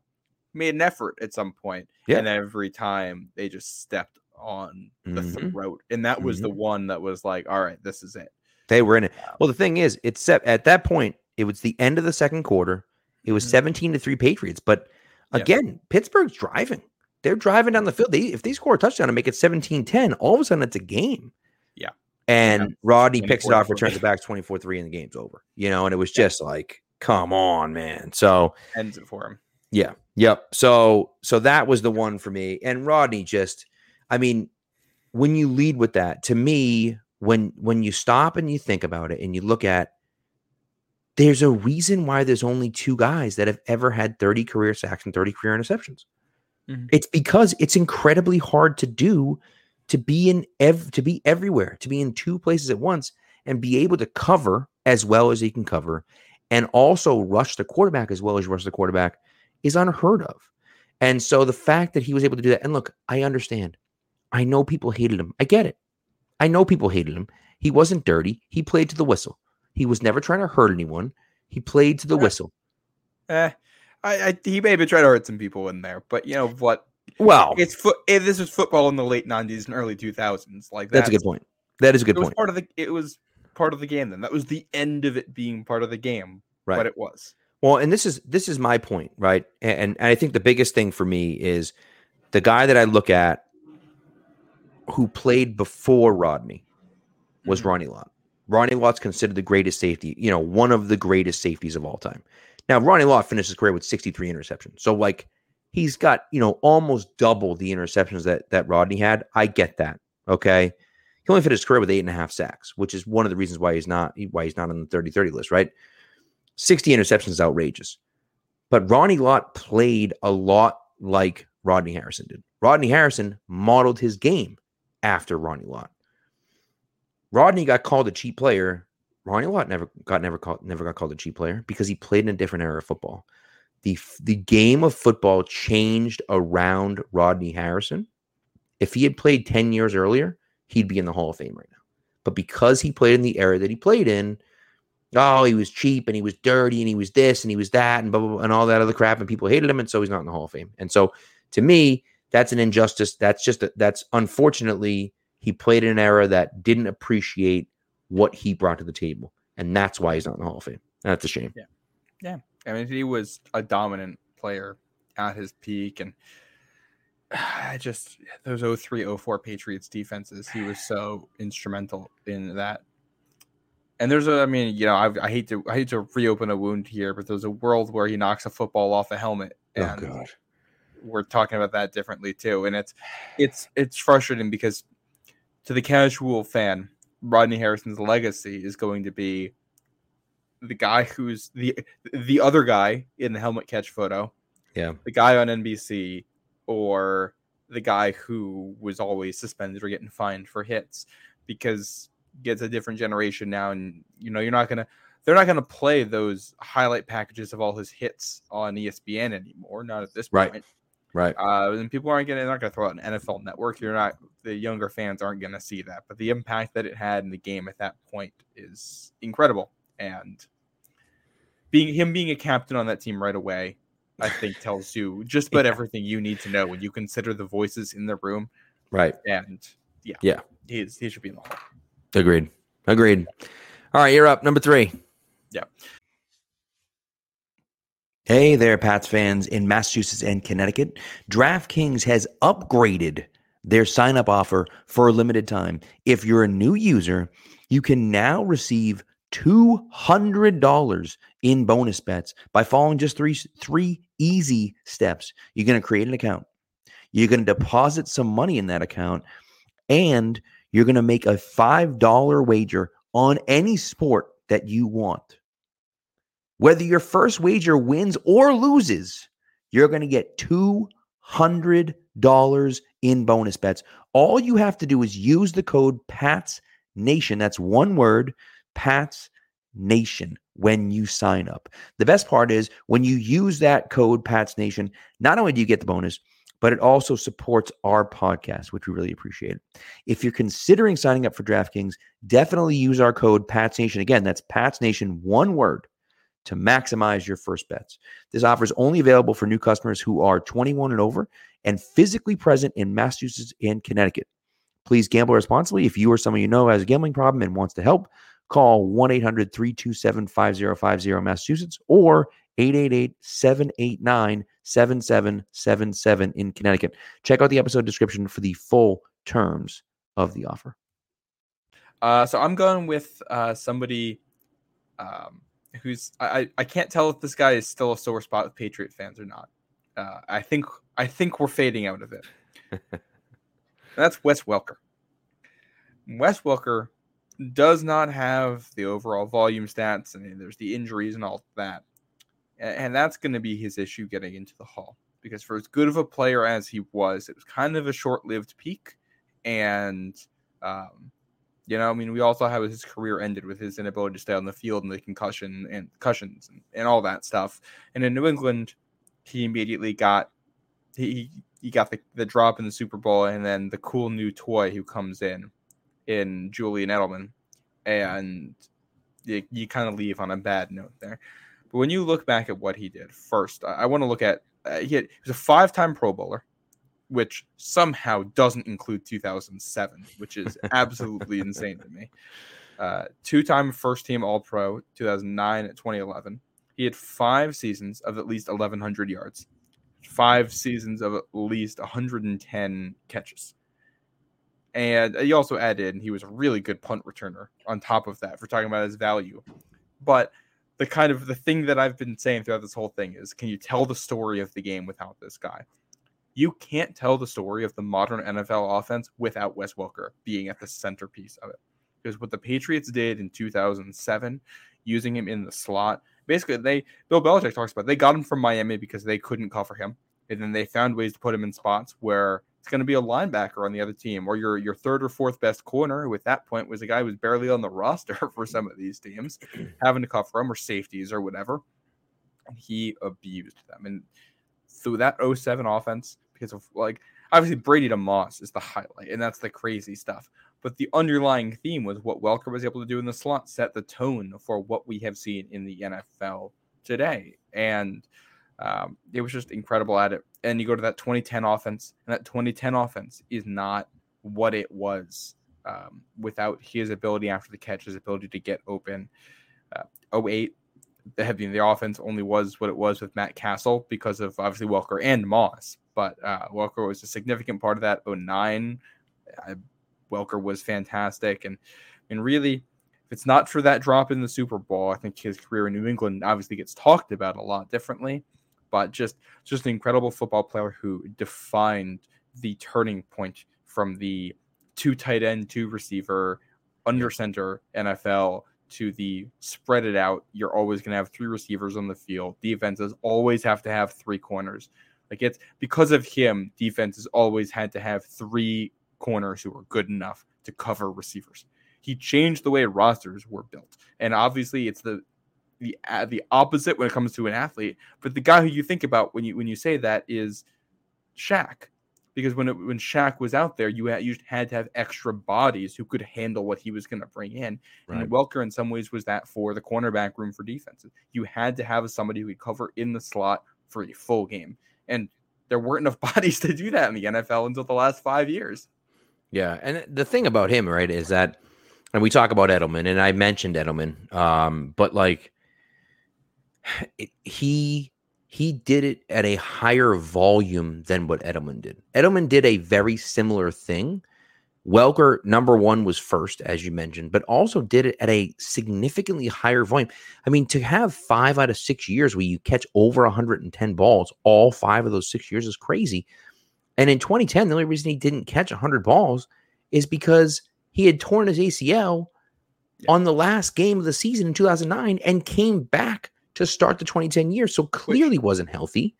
made an effort at some point, Yeah. and every time they just stepped on the Mhm. throat, and that was the one that was like, all right, this is it. They were in it. Well, the thing is, it's set at that point, it was the end of the second quarter. It was Mhm. 17 to 3 Patriots. But Again, Pittsburgh's driving. They're driving down the field. They, if they score a touchdown and make it 17 10, all of a sudden it's a game. Yeah. And Yeah. Rodney picks it off, returns it back 24 3, and the game's over. You know, and it was just like, come on, man. So, Ends it for him. yeah. Yep. So so that was the one for me. And Rodney just I mean, when you lead with that, to me, when when you stop and you think about it and you look at there's a reason why there's only two guys that have ever had 30 career sacks and 30 career interceptions. Mhm. It's because it's incredibly hard to do to be in ev- to be everywhere, to be in two places at once and be able to cover as well as he can cover and also rush the quarterback as well as rush the quarterback is unheard of. And so the fact that he was able to do that, and look, I understand. I know people hated him. I get it. I know people hated him. He wasn't dirty. He played to the whistle. He was never trying to hurt anyone. He played to the whistle. Eh, I, I he maybe tried to hurt some people in there, but you know what? Well, It's foot. eh, This was football in the late '90s and early 2000s. Like that's a good point. That is a good It was point. part of the. It was part of the game. Then that was the end of it being part of the game. Right. But it was. Well, and this is this is my point, right? And, and I think the biggest thing for me is the guy that I look at who played before Rodney was Mhm. Ronnie Lott. Ronnie Lott's considered the greatest safety, you know, one of the greatest safeties of all time. Now, Ronnie Lott finished his career with 63 interceptions. So like he's got, you know, almost double the interceptions that that Rodney had. I get that. Okay. He only finished his career with eight and a half sacks, which is one of the reasons why he's not why he's not on the 30-30 list, right? 60 interceptions is outrageous. But Ronnie Lott played a lot like Rodney Harrison did. Rodney Harrison modeled his game after Ronnie Lott. Rodney got called a cheap player. Ronnie Lott never got never called never got called a cheap player because he played in a different era of football. The the game of football changed around Rodney Harrison. If he had played 10 years earlier, he'd be in the Hall of Fame right now. But because he played in the era that he played in, oh, he was cheap and he was dirty and he was this and he was that and blah, blah, blah, and all that other crap and people hated him and so he's not in the Hall of Fame. And so to me, that's an injustice. That's just a, that's unfortunately he played in an era that didn't appreciate what he brought to the table. And that's why he's not in the Hall of Fame. That's a shame. Yeah. Yeah. I mean, he was a dominant player at his peak. And I just, those 03 04 Patriots defenses, he was so instrumental in that. And there's a, I mean, you know, I, I hate to, I hate to reopen a wound here, but there's a world where he knocks a football off a helmet. Oh, And God. we're talking about that differently too. And it's, it's, it's frustrating because to the casual fan, Rodney Harrison's legacy is going to be the guy who's the the other guy in the helmet catch photo, Yeah. the guy on NBC, or the guy who was always suspended or getting fined for hits, because gets a different generation now, and you know you're not gonna they're not gonna play those highlight packages of all his hits on ESPN anymore, not at this Right. point. Right. Uh, and people aren't gonna not gonna throw out an NFL network. You're not the younger fans aren't gonna see that, but the impact that it had in the game at that point is incredible. And being him being a captain on that team right away, I think tells you just about Yeah. everything you need to know when you consider the voices in the room. Right. And yeah, Yeah. he is he should be in the hall. Agreed. Agreed. All right, you're up. Number three. Yeah. Hey there, Pats fans in Massachusetts and Connecticut. DraftKings has upgraded their sign up offer for a limited time. If you're a new user, you can now receive $200 in bonus bets by following just three, three easy steps. You're going to create an account, you're going to deposit some money in that account, and you're going to make a $5 wager on any sport that you want. Whether your first wager wins or loses, you're going to get $200 in bonus bets. All you have to do is use the code PATS Nation. That's one word, PATS Nation, when you sign up. The best part is when you use that code PATS Nation, not only do you get the bonus, but it also supports our podcast, which we really appreciate. If you're considering signing up for DraftKings, definitely use our code PATS Nation. Again, that's PATS Nation, one word to maximize your first bets. This offer is only available for new customers who are 21 and over and physically present in Massachusetts and Connecticut. Please gamble responsibly. If you or someone you know has a gambling problem and wants to help, call 1 800 327 5050 Massachusetts or 888 789 7777 in Connecticut. Check out the episode description for the full terms of the offer. Uh, so I'm going with uh, somebody um, who's I, I- I can't tell if this guy is still a sore spot with Patriot fans or not. Uh, I think I think we're fading out of it. That's Wes Welker. Wes Welker does not have the overall volume stats. I mean, there's the injuries and all that, and that's going to be his issue getting into the Hall. Because for as good of a player as he was, it was kind of a short-lived peak, and um, you know, I mean, we also how his career ended with his inability to stay on the field and the concussion and concussions and, and all that stuff. And in New England, he immediately got he he got the, the drop in the Super Bowl and then the cool new toy who comes in in Julian Edelman. And you, you kind of leave on a bad note there. But when you look back at what he did, first, I, I want to look at uh, he, had, he was a five time Pro Bowler which somehow doesn't include 2007, which is absolutely insane to me. Uh, two-time first-team All-Pro, 2009 and 2011. He had five seasons of at least 1,100 yards, five seasons of at least 110 catches, and he also added he was a really good punt returner. On top of that, for talking about his value, but the kind of the thing that I've been saying throughout this whole thing is, can you tell the story of the game without this guy? You can't tell the story of the modern NFL offense without Wes Welker being at the centerpiece of it. Because what the Patriots did in 2007, using him in the slot, basically they Bill Belichick talks about they got him from Miami because they couldn't cover him, and then they found ways to put him in spots where it's going to be a linebacker on the other team or your your third or fourth best corner. Who at that point was a guy who was barely on the roster for some of these teams, having to cover him or safeties or whatever. And he abused them, and through that 07 offense because of like obviously Brady to Moss is the highlight, and that's the crazy stuff. But the underlying theme was what Welker was able to do in the slot set the tone for what we have seen in the NFL today, and um, it was just incredible at it. And you go to that 2010 offense, and that 2010 offense is not what it was um, without his ability after the catch, his ability to get open. Uh, 08, the heavy the offense only was what it was with Matt Cassel because of obviously Welker and Moss. But uh, Welker was a significant part of that. 09, uh, Welker was fantastic. And and really, if it's not for that drop in the Super Bowl, I think his career in New England obviously gets talked about a lot differently. But just just an incredible football player who defined the turning point from the two tight end, two receiver, under center NFL to the spread it out. You're always going to have three receivers on the field. Defenses always have to have three corners. Like it's because of him, defenses always had to have three corners who were good enough to cover receivers. He changed the way rosters were built, and obviously it's the the uh, the opposite when it comes to an athlete. But the guy who you think about when you when you say that is Shaq because when it, when Shaq was out there, you had, you had to have extra bodies who could handle what he was going to bring in. Right. And Welker, in some ways, was that for the cornerback room for defenses. You had to have somebody who could cover in the slot for a full game, and there weren't enough bodies to do that in the NFL until the last five years. Yeah, and the thing about him, right, is that, and we talk about Edelman, and I mentioned Edelman, um, but like he he did it at a higher volume than what Edelman did. Edelman did a very similar thing. Welker, number one, was first, as you mentioned, but also did it at a significantly higher volume. I mean, to have five out of six years where you catch over 110 balls, all five of those six years is crazy. And in 2010, the only reason he didn't catch 100 balls is because he had torn his ACL on the last game of the season in 2009 and came back to start the 2010 year. So clearly wasn't healthy,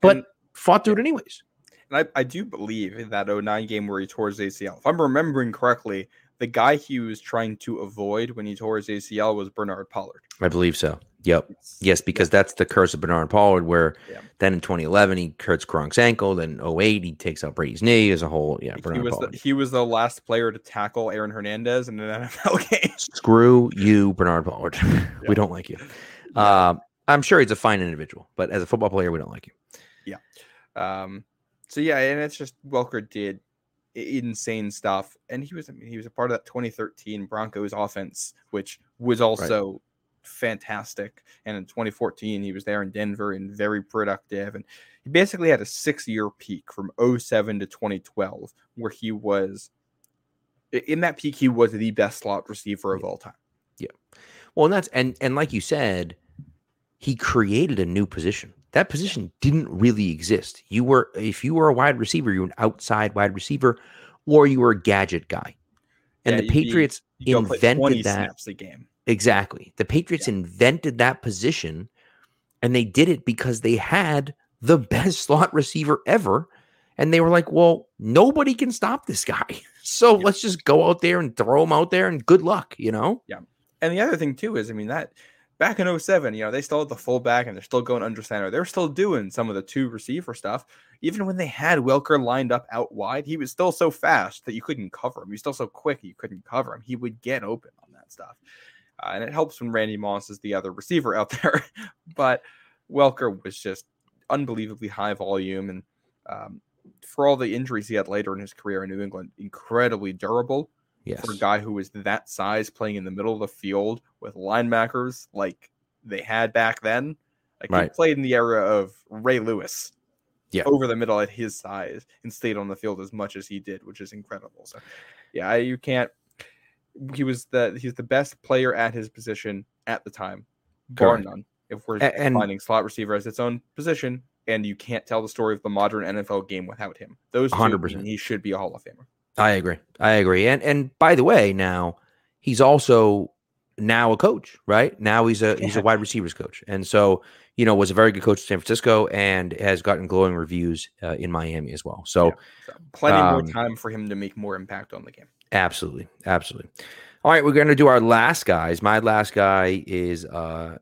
but and, fought through it anyways. And I, I do believe in that 09 game where he tore his ACL. If I'm remembering correctly, the guy he was trying to avoid when he tore his ACL was Bernard Pollard. I believe so. Yep. Yes, because that's the curse of Bernard Pollard, where yeah. then in 2011 he hurts Gronk's ankle. Then 08 he takes out Brady's knee as a whole. Yeah, Bernard he was the, he was the last player to tackle Aaron Hernandez in an NFL game. Screw you, Bernard Pollard. Yeah. we don't like you. Uh, I'm sure he's a fine individual, but as a football player, we don't like you. Yeah. Um, so yeah, and it's just Welker did insane stuff, and he was I mean, he was a part of that 2013 Broncos offense, which was also right. fantastic. And in 2014, he was there in Denver and very productive, and he basically had a six year peak from 07 to 2012, where he was in that peak, he was the best slot receiver of all time. Yeah. Well, and that's and and like you said, he created a new position. That position didn't really exist. You were if you were a wide receiver, you were an outside wide receiver, or you were a gadget guy. And yeah, the Patriots you invented that. Exactly. The Patriots yeah. invented that position and they did it because they had the best slot receiver ever. And they were like, well, nobody can stop this guy. So yeah. let's just go out there and throw him out there and good luck, you know? Yeah. And the other thing too is, I mean, that back in 07, you know, they still had the fullback and they're still going under center. They're still doing some of the two receiver stuff. Even when they had Welker lined up out wide, he was still so fast that you couldn't cover him. He was still so quick you couldn't cover him. He would get open on that stuff. Uh, and it helps when Randy Moss is the other receiver out there. but Welker was just unbelievably high volume. And um, for all the injuries he had later in his career in New England, incredibly durable Yes. For a guy who was that size playing in the middle of the field with linebackers like they had back then. Like right. he played in the era of Ray Lewis. Yeah. Over the middle at his size and stayed on the field as much as he did, which is incredible. So yeah, you can't he was the he's the best player at his position at the time, bar Correct. none. If we're and, finding slot receiver as its own position, and you can't tell the story of the modern NFL game without him. Those 100%. he should be a Hall of Famer. I agree. I agree. And and by the way, now he's also now a coach, right? Now he's a yeah. he's a wide receivers coach, and so you know was a very good coach in San Francisco and has gotten glowing reviews uh, in Miami as well. So, yeah. so plenty um, more time for him to make more impact on the game. Absolutely, absolutely. All right, we're going to do our last guys. My last guy is uh,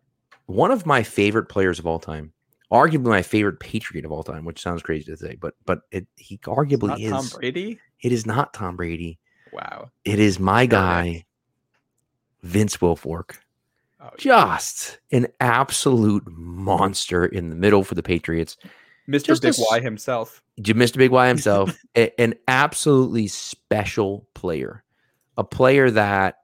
one of my favorite players of all time, arguably my favorite Patriot of all time, which sounds crazy to say, but but it, he arguably is Tom Brady. It is not Tom Brady. Wow. It is my guy, Vince Wilfork. Oh, Just an absolute monster in the middle for the Patriots. Mr. Just Big a, Y himself. Mr. Big Y himself. a, an absolutely special player. a player that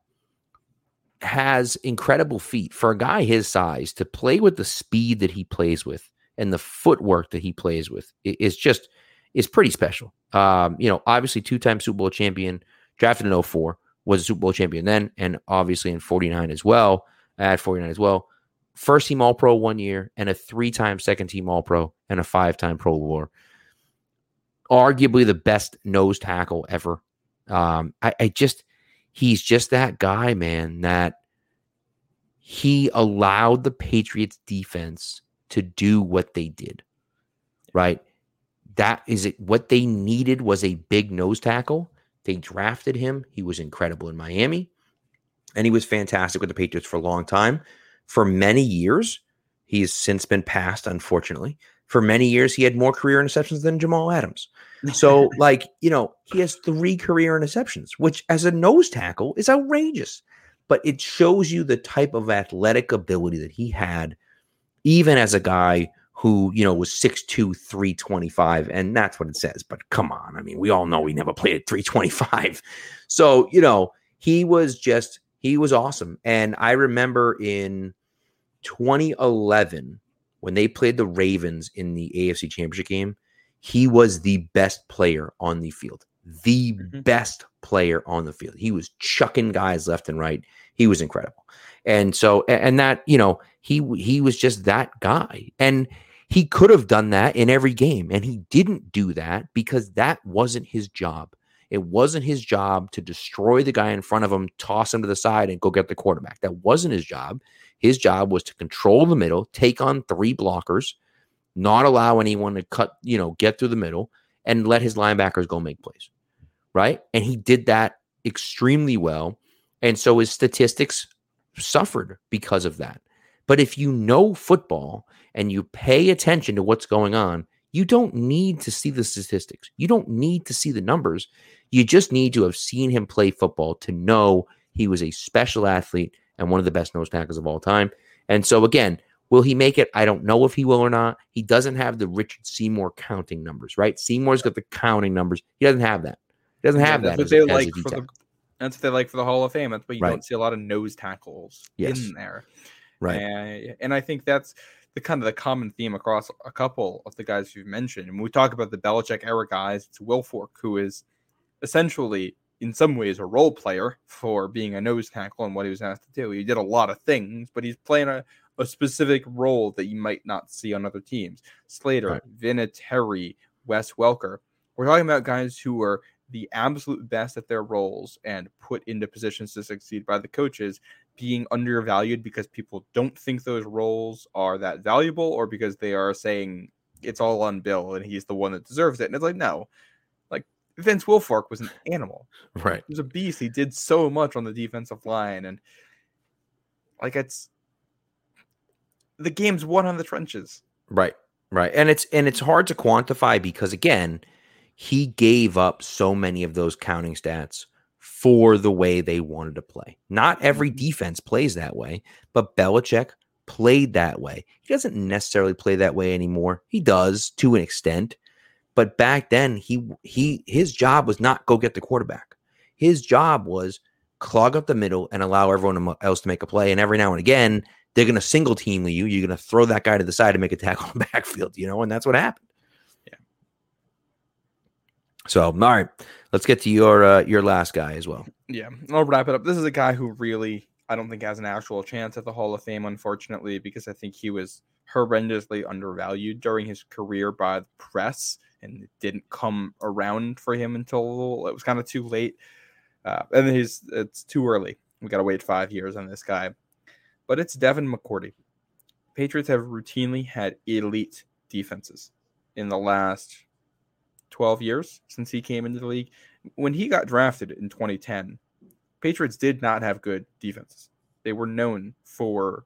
has incredible feet for a guy his size to play with the speed that he plays with and the footwork that he plays with is just is pretty special. Um, you know, obviously two-time Super Bowl champion, drafted in 04, was a Super Bowl champion then, and obviously in 49 as well, at 49 as well. First team All Pro one year, and a three-time second team All Pro, and a five-time Pro Bowler. Arguably the best nose tackle ever. Um, I, I just he's just that guy, man, that he allowed the Patriots defense to do what they did. Right? That is it what they needed was a big nose tackle. They drafted him. He was incredible in Miami. And he was fantastic with the Patriots for a long time. For many years, he has since been passed, unfortunately. For many years, he had more career interceptions than Jamal Adams. So, like, you know, he has three career interceptions, which as a nose tackle is outrageous. But it shows you the type of athletic ability that he had, even as a guy who, you know, was 6'2, 325. And that's what it says. But come on. I mean, we all know he never played at 325. So, you know, he was just, he was awesome. And I remember in 2011, when they played the Ravens in the AFC Championship game, he was the best player on the field. The mm-hmm. best player on the field. He was chucking guys left and right. He was incredible. And so and that, you know, he he was just that guy. And he could have done that in every game and he didn't do that because that wasn't his job. It wasn't his job to destroy the guy in front of him, toss him to the side and go get the quarterback. That wasn't his job. His job was to control the middle, take on three blockers not allow anyone to cut, you know, get through the middle and let his linebackers go make plays. Right. And he did that extremely well. And so his statistics suffered because of that. But if you know football and you pay attention to what's going on, you don't need to see the statistics. You don't need to see the numbers. You just need to have seen him play football to know he was a special athlete and one of the best nose tackles of all time. And so, again, Will he make it? I don't know if he will or not. He doesn't have the Richard Seymour counting numbers, right? Seymour's got the counting numbers. He doesn't have that. He doesn't have yeah, that. That's what they like for the. That's what they like for the Hall of Fame. That's why you right. don't see a lot of nose tackles yes. in there, right? And, and I think that's the kind of the common theme across a couple of the guys you've mentioned. And when we talk about the Belichick era guys, it's Wilfork, who is essentially in some ways a role player for being a nose tackle and what he was asked to do. He did a lot of things, but he's playing a, a specific role that you might not see on other teams. Slater, right. Vinatieri, Wes Welker. We're talking about guys who were the absolute best at their roles and put into positions to succeed by the coaches being undervalued because people don't think those roles are that valuable or because they are saying it's all on Bill and he's the one that deserves it. And it's like, no, like Vince Wilfork was an animal. Right. He was a beast. He did so much on the defensive line. And like it's the game's won on the trenches. Right. Right. And it's and it's hard to quantify because again, he gave up so many of those counting stats for the way they wanted to play. Not every mm-hmm. defense plays that way, but Belichick played that way. He doesn't necessarily play that way anymore. He does to an extent, but back then he he his job was not go get the quarterback. His job was clog up the middle and allow everyone else to make a play. And every now and again, they're going to single team you. You're going to throw that guy to the side and make a tackle on the backfield, you know, and that's what happened. So, all right, let's get to your uh, your last guy as well. Yeah, I'll wrap it up. This is a guy who really I don't think has an actual chance at the Hall of Fame, unfortunately, because I think he was horrendously undervalued during his career by the press, and it didn't come around for him until it was kind of too late. Uh, and he's it's too early. We got to wait five years on this guy but it's Devin McCourty. Patriots have routinely had elite defenses in the last 12 years since he came into the league. When he got drafted in 2010, Patriots did not have good defenses. They were known for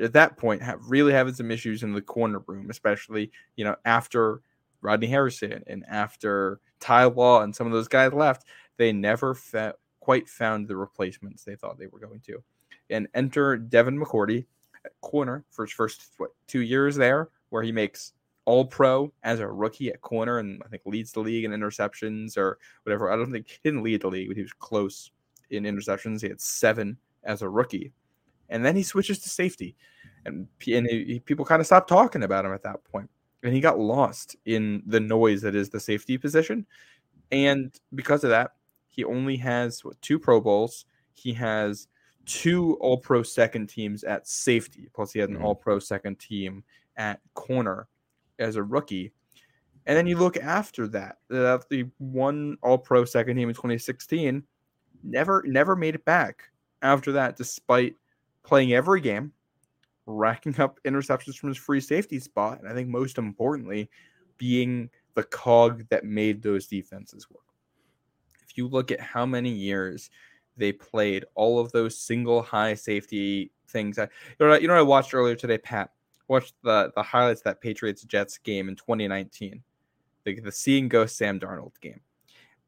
at that point have really having some issues in the corner room, especially you know after Rodney Harrison and after Ty Law and some of those guys left. They never fa- quite found the replacements they thought they were going to and enter Devin McCourty at corner for his first what two years there, where he makes all pro as a rookie at corner and I think leads the league in interceptions or whatever. I don't think he didn't lead the league, but he was close. in interceptions. He had seven as a rookie, and then he switches to safety, and, and he, people kind of stopped talking about him at that point, and he got lost in the noise that is the safety position, and because of that, he only has what, two Pro Bowls. He has two All Pro second teams at safety, plus he had an Mhm. All Pro second team at corner as a rookie. And then you look after that, the one All Pro second team in 2016 never never made it back after that, despite playing every game, racking up interceptions from his free safety spot, and I think most importantly, being the cog that made those defenses work. If you look at how many years they played all of those single high safety things, I, you know, what- you know, I watched earlier today, Pat watched the the highlights of that Patriots Jets game in 2019, the the see and go Sam Darnold game,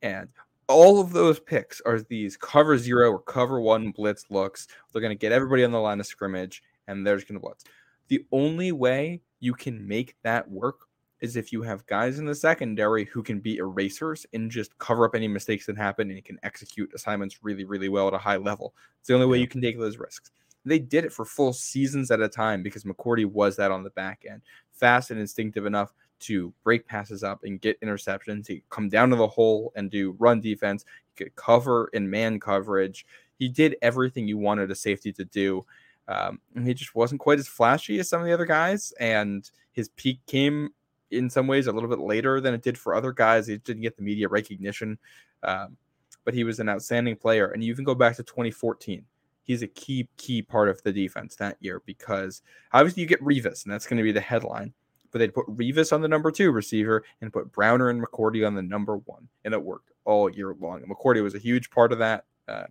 and all of those picks are these cover zero or cover one blitz looks. They're going to get everybody on the line of scrimmage, and they're just going to blitz. The only way you can make that work is if you have guys in the secondary who can be erasers and just cover up any mistakes that happen and can execute assignments really, really well at a high level. It's the only way you can take those risks. They did it for full seasons at a time because McCourty was that on the back end, fast and instinctive enough to break passes up and get interceptions. He come down to the hole and do run defense. He could cover in man coverage. He did everything you wanted a safety to do. Um, he just wasn't quite as flashy as some of the other guys. And his peak came in some ways a little bit later than it did for other guys. He didn't get the media recognition, um, but he was an outstanding player. And you can go back to 2014. He's a key key part of the defense that year because obviously you get Revis, and that's going to be the headline. But they'd put Revis on the number two receiver and put Browner and McCourty on the number one, and it worked all year long. And McCourty was a huge part of that. Uh,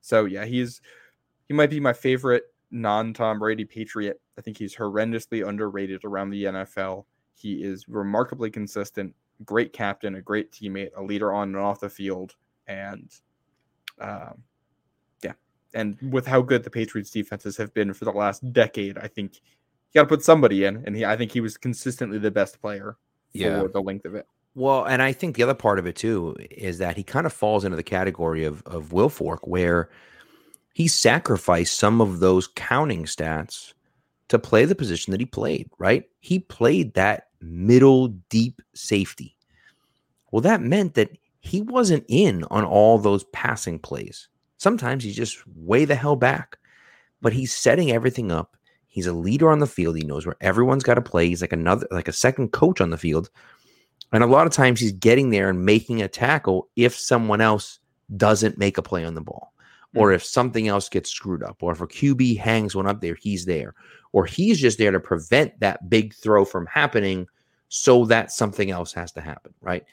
so yeah, he's he might be my favorite non-Tom Brady Patriot. I think he's horrendously underrated around the NFL. He is remarkably consistent, great captain, a great teammate, a leader on and off the field, and um, and with how good the Patriots defenses have been for the last decade, I think you got to put somebody in, and he, I think he was consistently the best player for Yeah. the length of it. Well, and I think the other part of it too is that he kind of falls into the category of of Wilfork, where he sacrificed some of those counting stats to play the position that he played. Right? He played that middle deep safety. Well, that meant that he wasn't in on all those passing plays. Sometimes he's just way the hell back, but he's setting everything up. He's a leader on the field. He knows where everyone's got to play. He's like another, like a second coach on the field. And a lot of times he's getting there and making a tackle if someone else doesn't make a play on the ball, or hmm. if something else gets screwed up, or if a QB hangs one up there, he's there, or he's just there to prevent that big throw from happening so that something else has to happen. Right.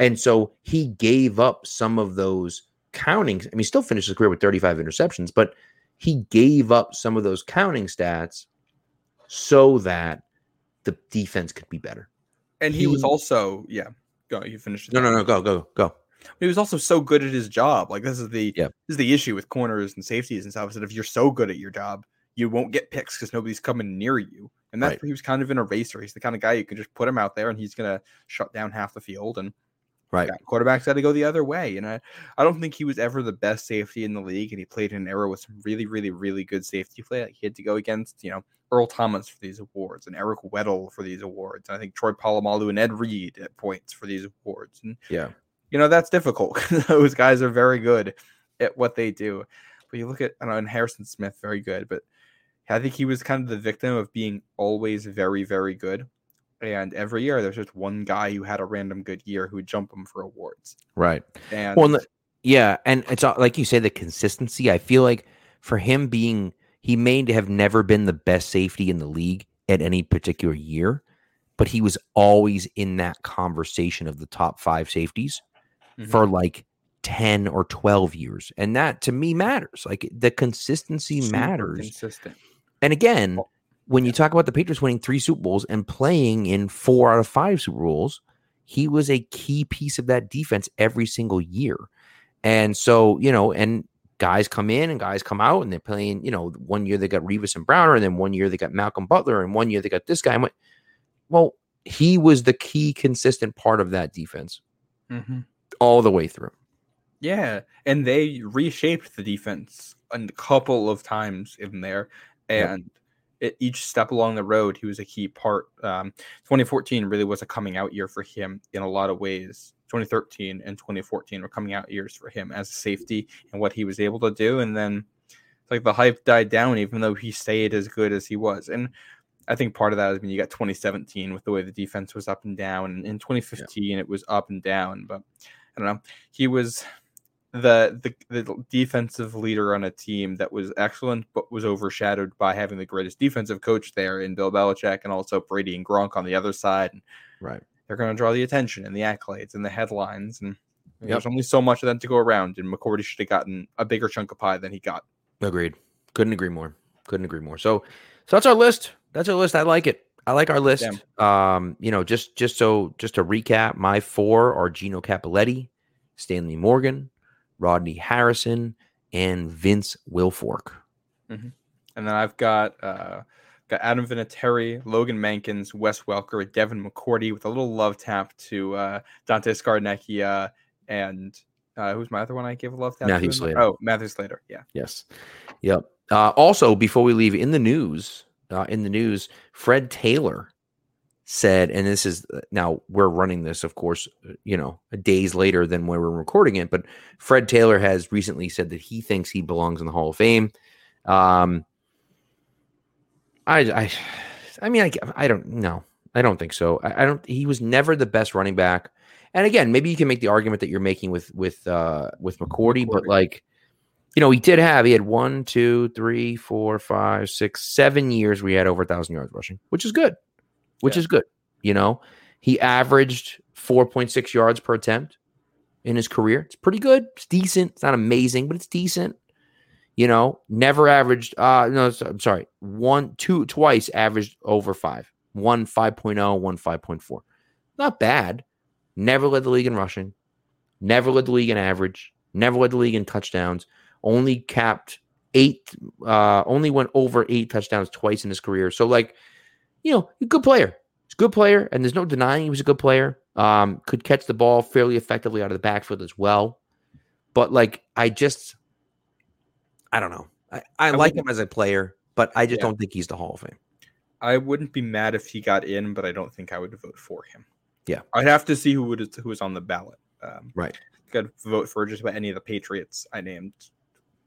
And so he gave up some of those countings. I mean, he still finished his career with 35 interceptions, but he gave up some of those counting stats so that the defense could be better. And he, was also, yeah, go. You finished. No, no, no, go, go, go. He was also so good at his job. Like this is the Yep. this is the issue with corners and safeties and stuff. Is that if you're so good at your job, you won't get picks because nobody's coming near you. And that's Right. where he was kind of an eraser. He's the kind of guy you can just put him out there and he's gonna shut down half the field. And Right. quarterbacks got to go the other way. And I, I don't think he was ever the best safety in the league. And he played in an era with some really, really, really good safety play. Like he had to go against, you know, Earl Thomas for these awards and Eric Weddle for these awards. And I think Troy Polamalu and Ed Reed at points for these awards. And Yeah. you know that's difficult 'cause those guys are very good at what they do but you look at i don't know and harrison smith very good but i think he was kind of the victim of being always very very good and every year there's just one guy who had a random good year who would jump him for awards Right. and Well, n- yeah, and it's like you say, the consistency. I feel like for him being, he may have never been the best safety in the league at any particular year, but he was always in that conversation of the top five safeties Mhm. for like ten or twelve years, and that to me matters. Like the consistency super matters. consistent And again, Well, when you talk about the Patriots winning three Super Bowls and playing in four out of five Super Bowls, he was a key piece of that defense every single year. And so, you know, and guys come in and guys come out and they're playing, you know, one year they got Revis and Browner, and then one year they got Malcolm Butler, and one year they got this guy. Went, well, he was the key consistent part of that defense Mhm. all the way through. Yeah, and they reshaped the defense a couple of times in there, Yep. At each step along the road, he was a key part. Um, 2014 really was a coming out year for him in a lot of ways. 2013 and 2014 were coming out years for him as a safety and what he was able to do. And then, like the hype died down, even though he stayed as good as he was. And I think part of that is when you got 2017 with the way the defense was up and down, and in 2015 it was up and down. But I don't know, he was the, the the defensive leader on a team that was excellent, but was overshadowed by having the greatest defensive coach there in Bill Belichick, and also Brady and Gronk on the other side. And Right. they're going to draw the attention and the accolades and the headlines, and Yep. there's only so much of that to go around. And McCourty should have gotten a bigger chunk of pie than he got. Agreed. Couldn't agree more. Couldn't agree more. So, so that's our list. That's our list. I like it. I like our list. Um, you know, just just so just to recap, my four are Gino Cappelletti, Stanley Morgan, Rodney Harrison, and Vince Wilfork. And then I've got uh, got Adam Vinatieri, Logan Mankins, Wes Welker, Devin McCourty with a little love tap to uh, Dante Scarnecchia and uh, who's my other one I gave a love tap Matthew to? Slater. Oh, Matthew Slater. Yeah. Yes. Yep. Uh, also, before we leave, in the news, uh, in the news, Fred Taylor said, and this is uh, now we're running this, of course, uh, you know, days later than when we're recording it, but Fred Taylor has recently said that he thinks he belongs in the Hall of Fame. Um, I, I, I mean, I, I don't know. I don't think so. I, I don't. He was never the best running back. And again, maybe you can make the argument that you're making with with uh with McCourty, but like, you know, he did have he had one, two, three, four, five, six, seven years where he had over a thousand yards rushing, which is good. Which Yeah. is good. You know, he averaged four point six yards per attempt in his career. It's pretty good. It's decent. It's not amazing, but it's decent. You know, never averaged. Uh, no, I'm sorry. One, two, twice averaged over five. One 5.0, one 5.4. Not bad. Never led the league in rushing. Never led the league in average. Never led the league in touchdowns. Only capped eight. Uh, only went over eight touchdowns twice in his career. So, like, you know, a good player. He's a good player, and there's no denying he was a good player. Um, could catch the ball fairly effectively out of the backfield as well. But like, I just, I don't know. I, I, I like him as a player, but I just Yeah. don't think he's the Hall of Fame. I wouldn't be mad if he got in, but I don't think I would vote for him. Yeah. I'd have to see who would who was on the ballot. Um, Right. Could vote for just about any of the Patriots I named.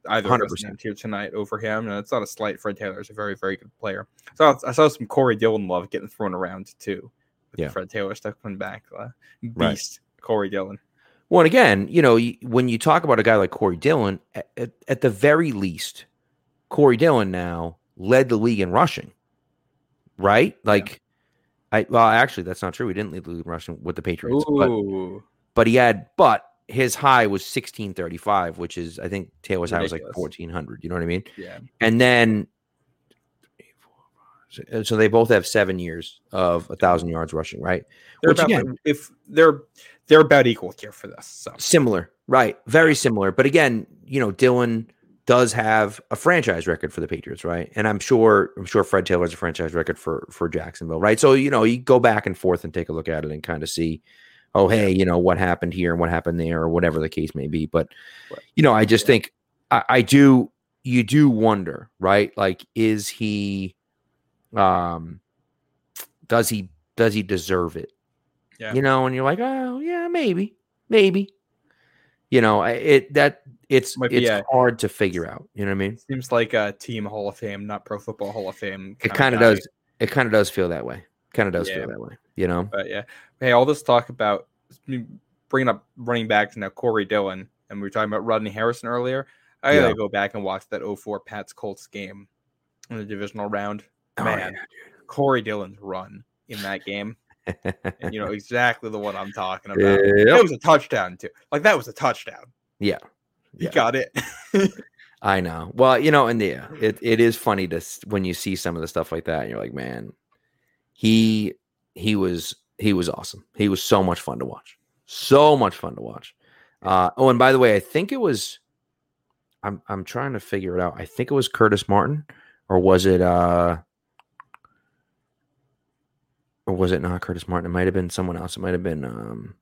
Either of us 100%. named here tonight over him, and it's not a slight. Fred Taylor is a very, very good player. So I saw some Corey Dillon love getting thrown around too. With Yeah. Fred Taylor stuff coming back. Uh, Right. beast Corey Dillon. Well, and again, you know, when you talk about a guy like Corey Dillon, at, at, at the very least, Corey Dillon now led the league in rushing, right? Like, I well, actually, that's not true. He didn't lead the league in rushing with the Patriots, but but he had, but his high was sixteen thirty five, which is I think Taylor's high was like fourteen hundred. You know what I mean? yeah. And then, so- so they both have seven years of a thousand yards rushing, right? They're Which about, again- if they're they're about equal here for this. So Similar, right? Very similar. But again, you know, Dillon does have a franchise record for the Patriots, right? And I'm sure I'm sure Fred Taylor has a franchise record for for Jacksonville, right? So you know, you go back and forth and take a look at it and kind of see, oh, hey, you know, what happened here and what happened there, or whatever the case may be. But Right. you know, I just think I, I do you do wonder, right? Like, is he um does he does he deserve it? Yeah. You know, and you're like, oh yeah, maybe, maybe. You know, it that it's Might it's a- hard to figure out. You know what I mean? seems like a team Hall of Fame, not Pro Football Hall of Fame. It kinda kind of does. It kind of does feel that way. Kind of does Yeah. feel that way. You know? But yeah, hey, all this talk about bringing up running backs now, Corey Dillon, and we were talking about Rodney Harrison earlier. I gotta Yeah. go back and watch that 04 Pats Colts game in the divisional round. Oh, Man, Corey Dillon's run in that game, and you know exactly the one I'm talking about. Yep. That was a touchdown too. Like that was a touchdown. Yeah. He Yeah. got it. I know. Well, you know, and yeah, it, it is funny to when you see some of the stuff like that. And you're like, man, he he was he was awesome. He was so much fun to watch. So much fun to watch. Uh, oh, and by the way, I think it was. I'm I'm trying to figure it out. I think it was Curtis Martin, or was it? uh Or was it not Curtis Martin? It might have been someone else. It might have been. um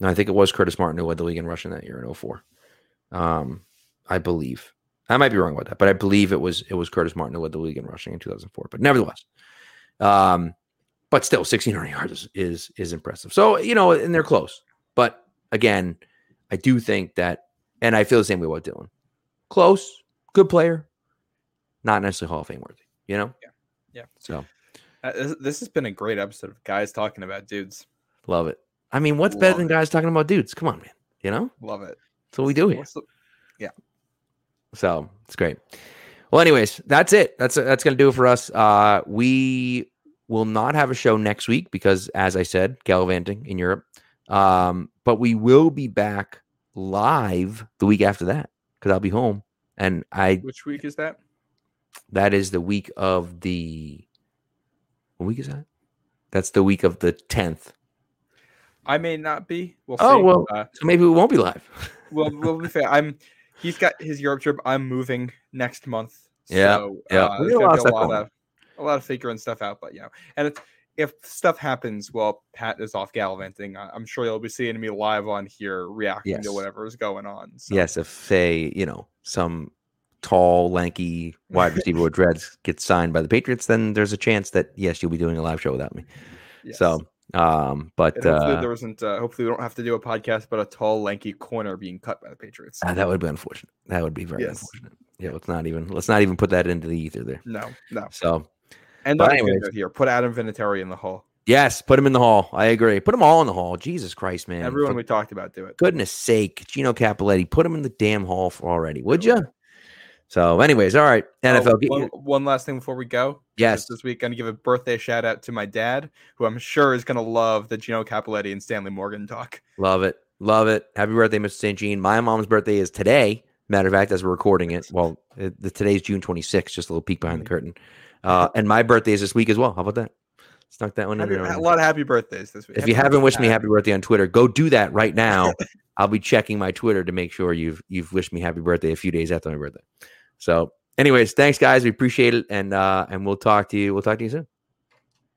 No, I think it was Curtis Martin who led the league in rushing that year in 04. Um, I believe. I might be wrong about that, but I believe it was it was Curtis Martin who led the league in rushing in 2004. But nevertheless, um, but still, 1,600 yards is, is is impressive. So you know, and they're close. But again, I do think that, and I feel the same way about Dillon. Close, good player, not necessarily Hall of Fame worthy. You know. Yeah. Yeah. So Uh, this, this has been a great episode of guys talking about dudes. love it. I mean, what's better than guys talking about dudes? Come on, man. You know, Love it. that's what we do here. The- So it's great. Well, anyways, that's it. That's that's gonna do it for us. Uh, we will not have a show next week because, as I said, gallivanting in Europe. Um, but we will be back live the week after that because I'll be home, and I Which week is that? that is the week of the what week is that? That's the week of the tenth. I may not be. We'll Oh, see. well. Uh, So maybe we won't be live. well, we'll be fair. I'm. He's got his Europe trip. I'm moving next month. Yeah, So, yeah. Uh, there's a gonna lot be of a lot of a lot of figuring stuff out, but you know, and it's, if stuff happens while Pat is off gallivanting, I'm sure you'll be seeing me live on here reacting Yes. to whatever is going on. So. Yes, if say you know some tall, lanky wide receiver with dreads gets signed by the Patriots, then there's a chance that yes, you'll be doing a live show without me. Yes. So, um, but hopefully uh, there isn't. Uh, hopefully we don't have to do a podcast, but a tall, lanky corner being cut by the Patriots. uh, that would be unfortunate. That would be very Yes. unfortunate. Yeah, let's not even let's not even put that into the ether there. No, no. So And But not anyways. anyways, here, put Adam Vinatieri in the hall. yes, put him in the hall. I agree. Put them all in the hall. Jesus Christ, man! Everyone For we talked about do it. goodness sake, Gino Cappelletti, put him in the damn hall for already, would you? So, anyways, all right, NFL. Oh, one, one last thing before we go. Yes. Just This week, going to give a birthday shout out to my dad, who I'm sure is going to love the Gino Cappelletti and Stanley Morgan talk. Love it. Love it. Happy birthday, Mr. St. Jean. My mom's birthday is today. Matter of fact, as we're recording it, well, it, the today's June 26th, just a little peek behind the curtain. Uh, and my birthday is this week as well. How about that? Snuck that one in Happy, there. a lot of happy birthdays this week. If Happy you haven't wished me happy birthday on Twitter, go do that right now. I'll be checking my Twitter to make sure you've you've wished me happy birthday a few days after my birthday. So, anyways, thanks guys. We appreciate it, and uh, and we'll talk to you. We'll talk to you soon.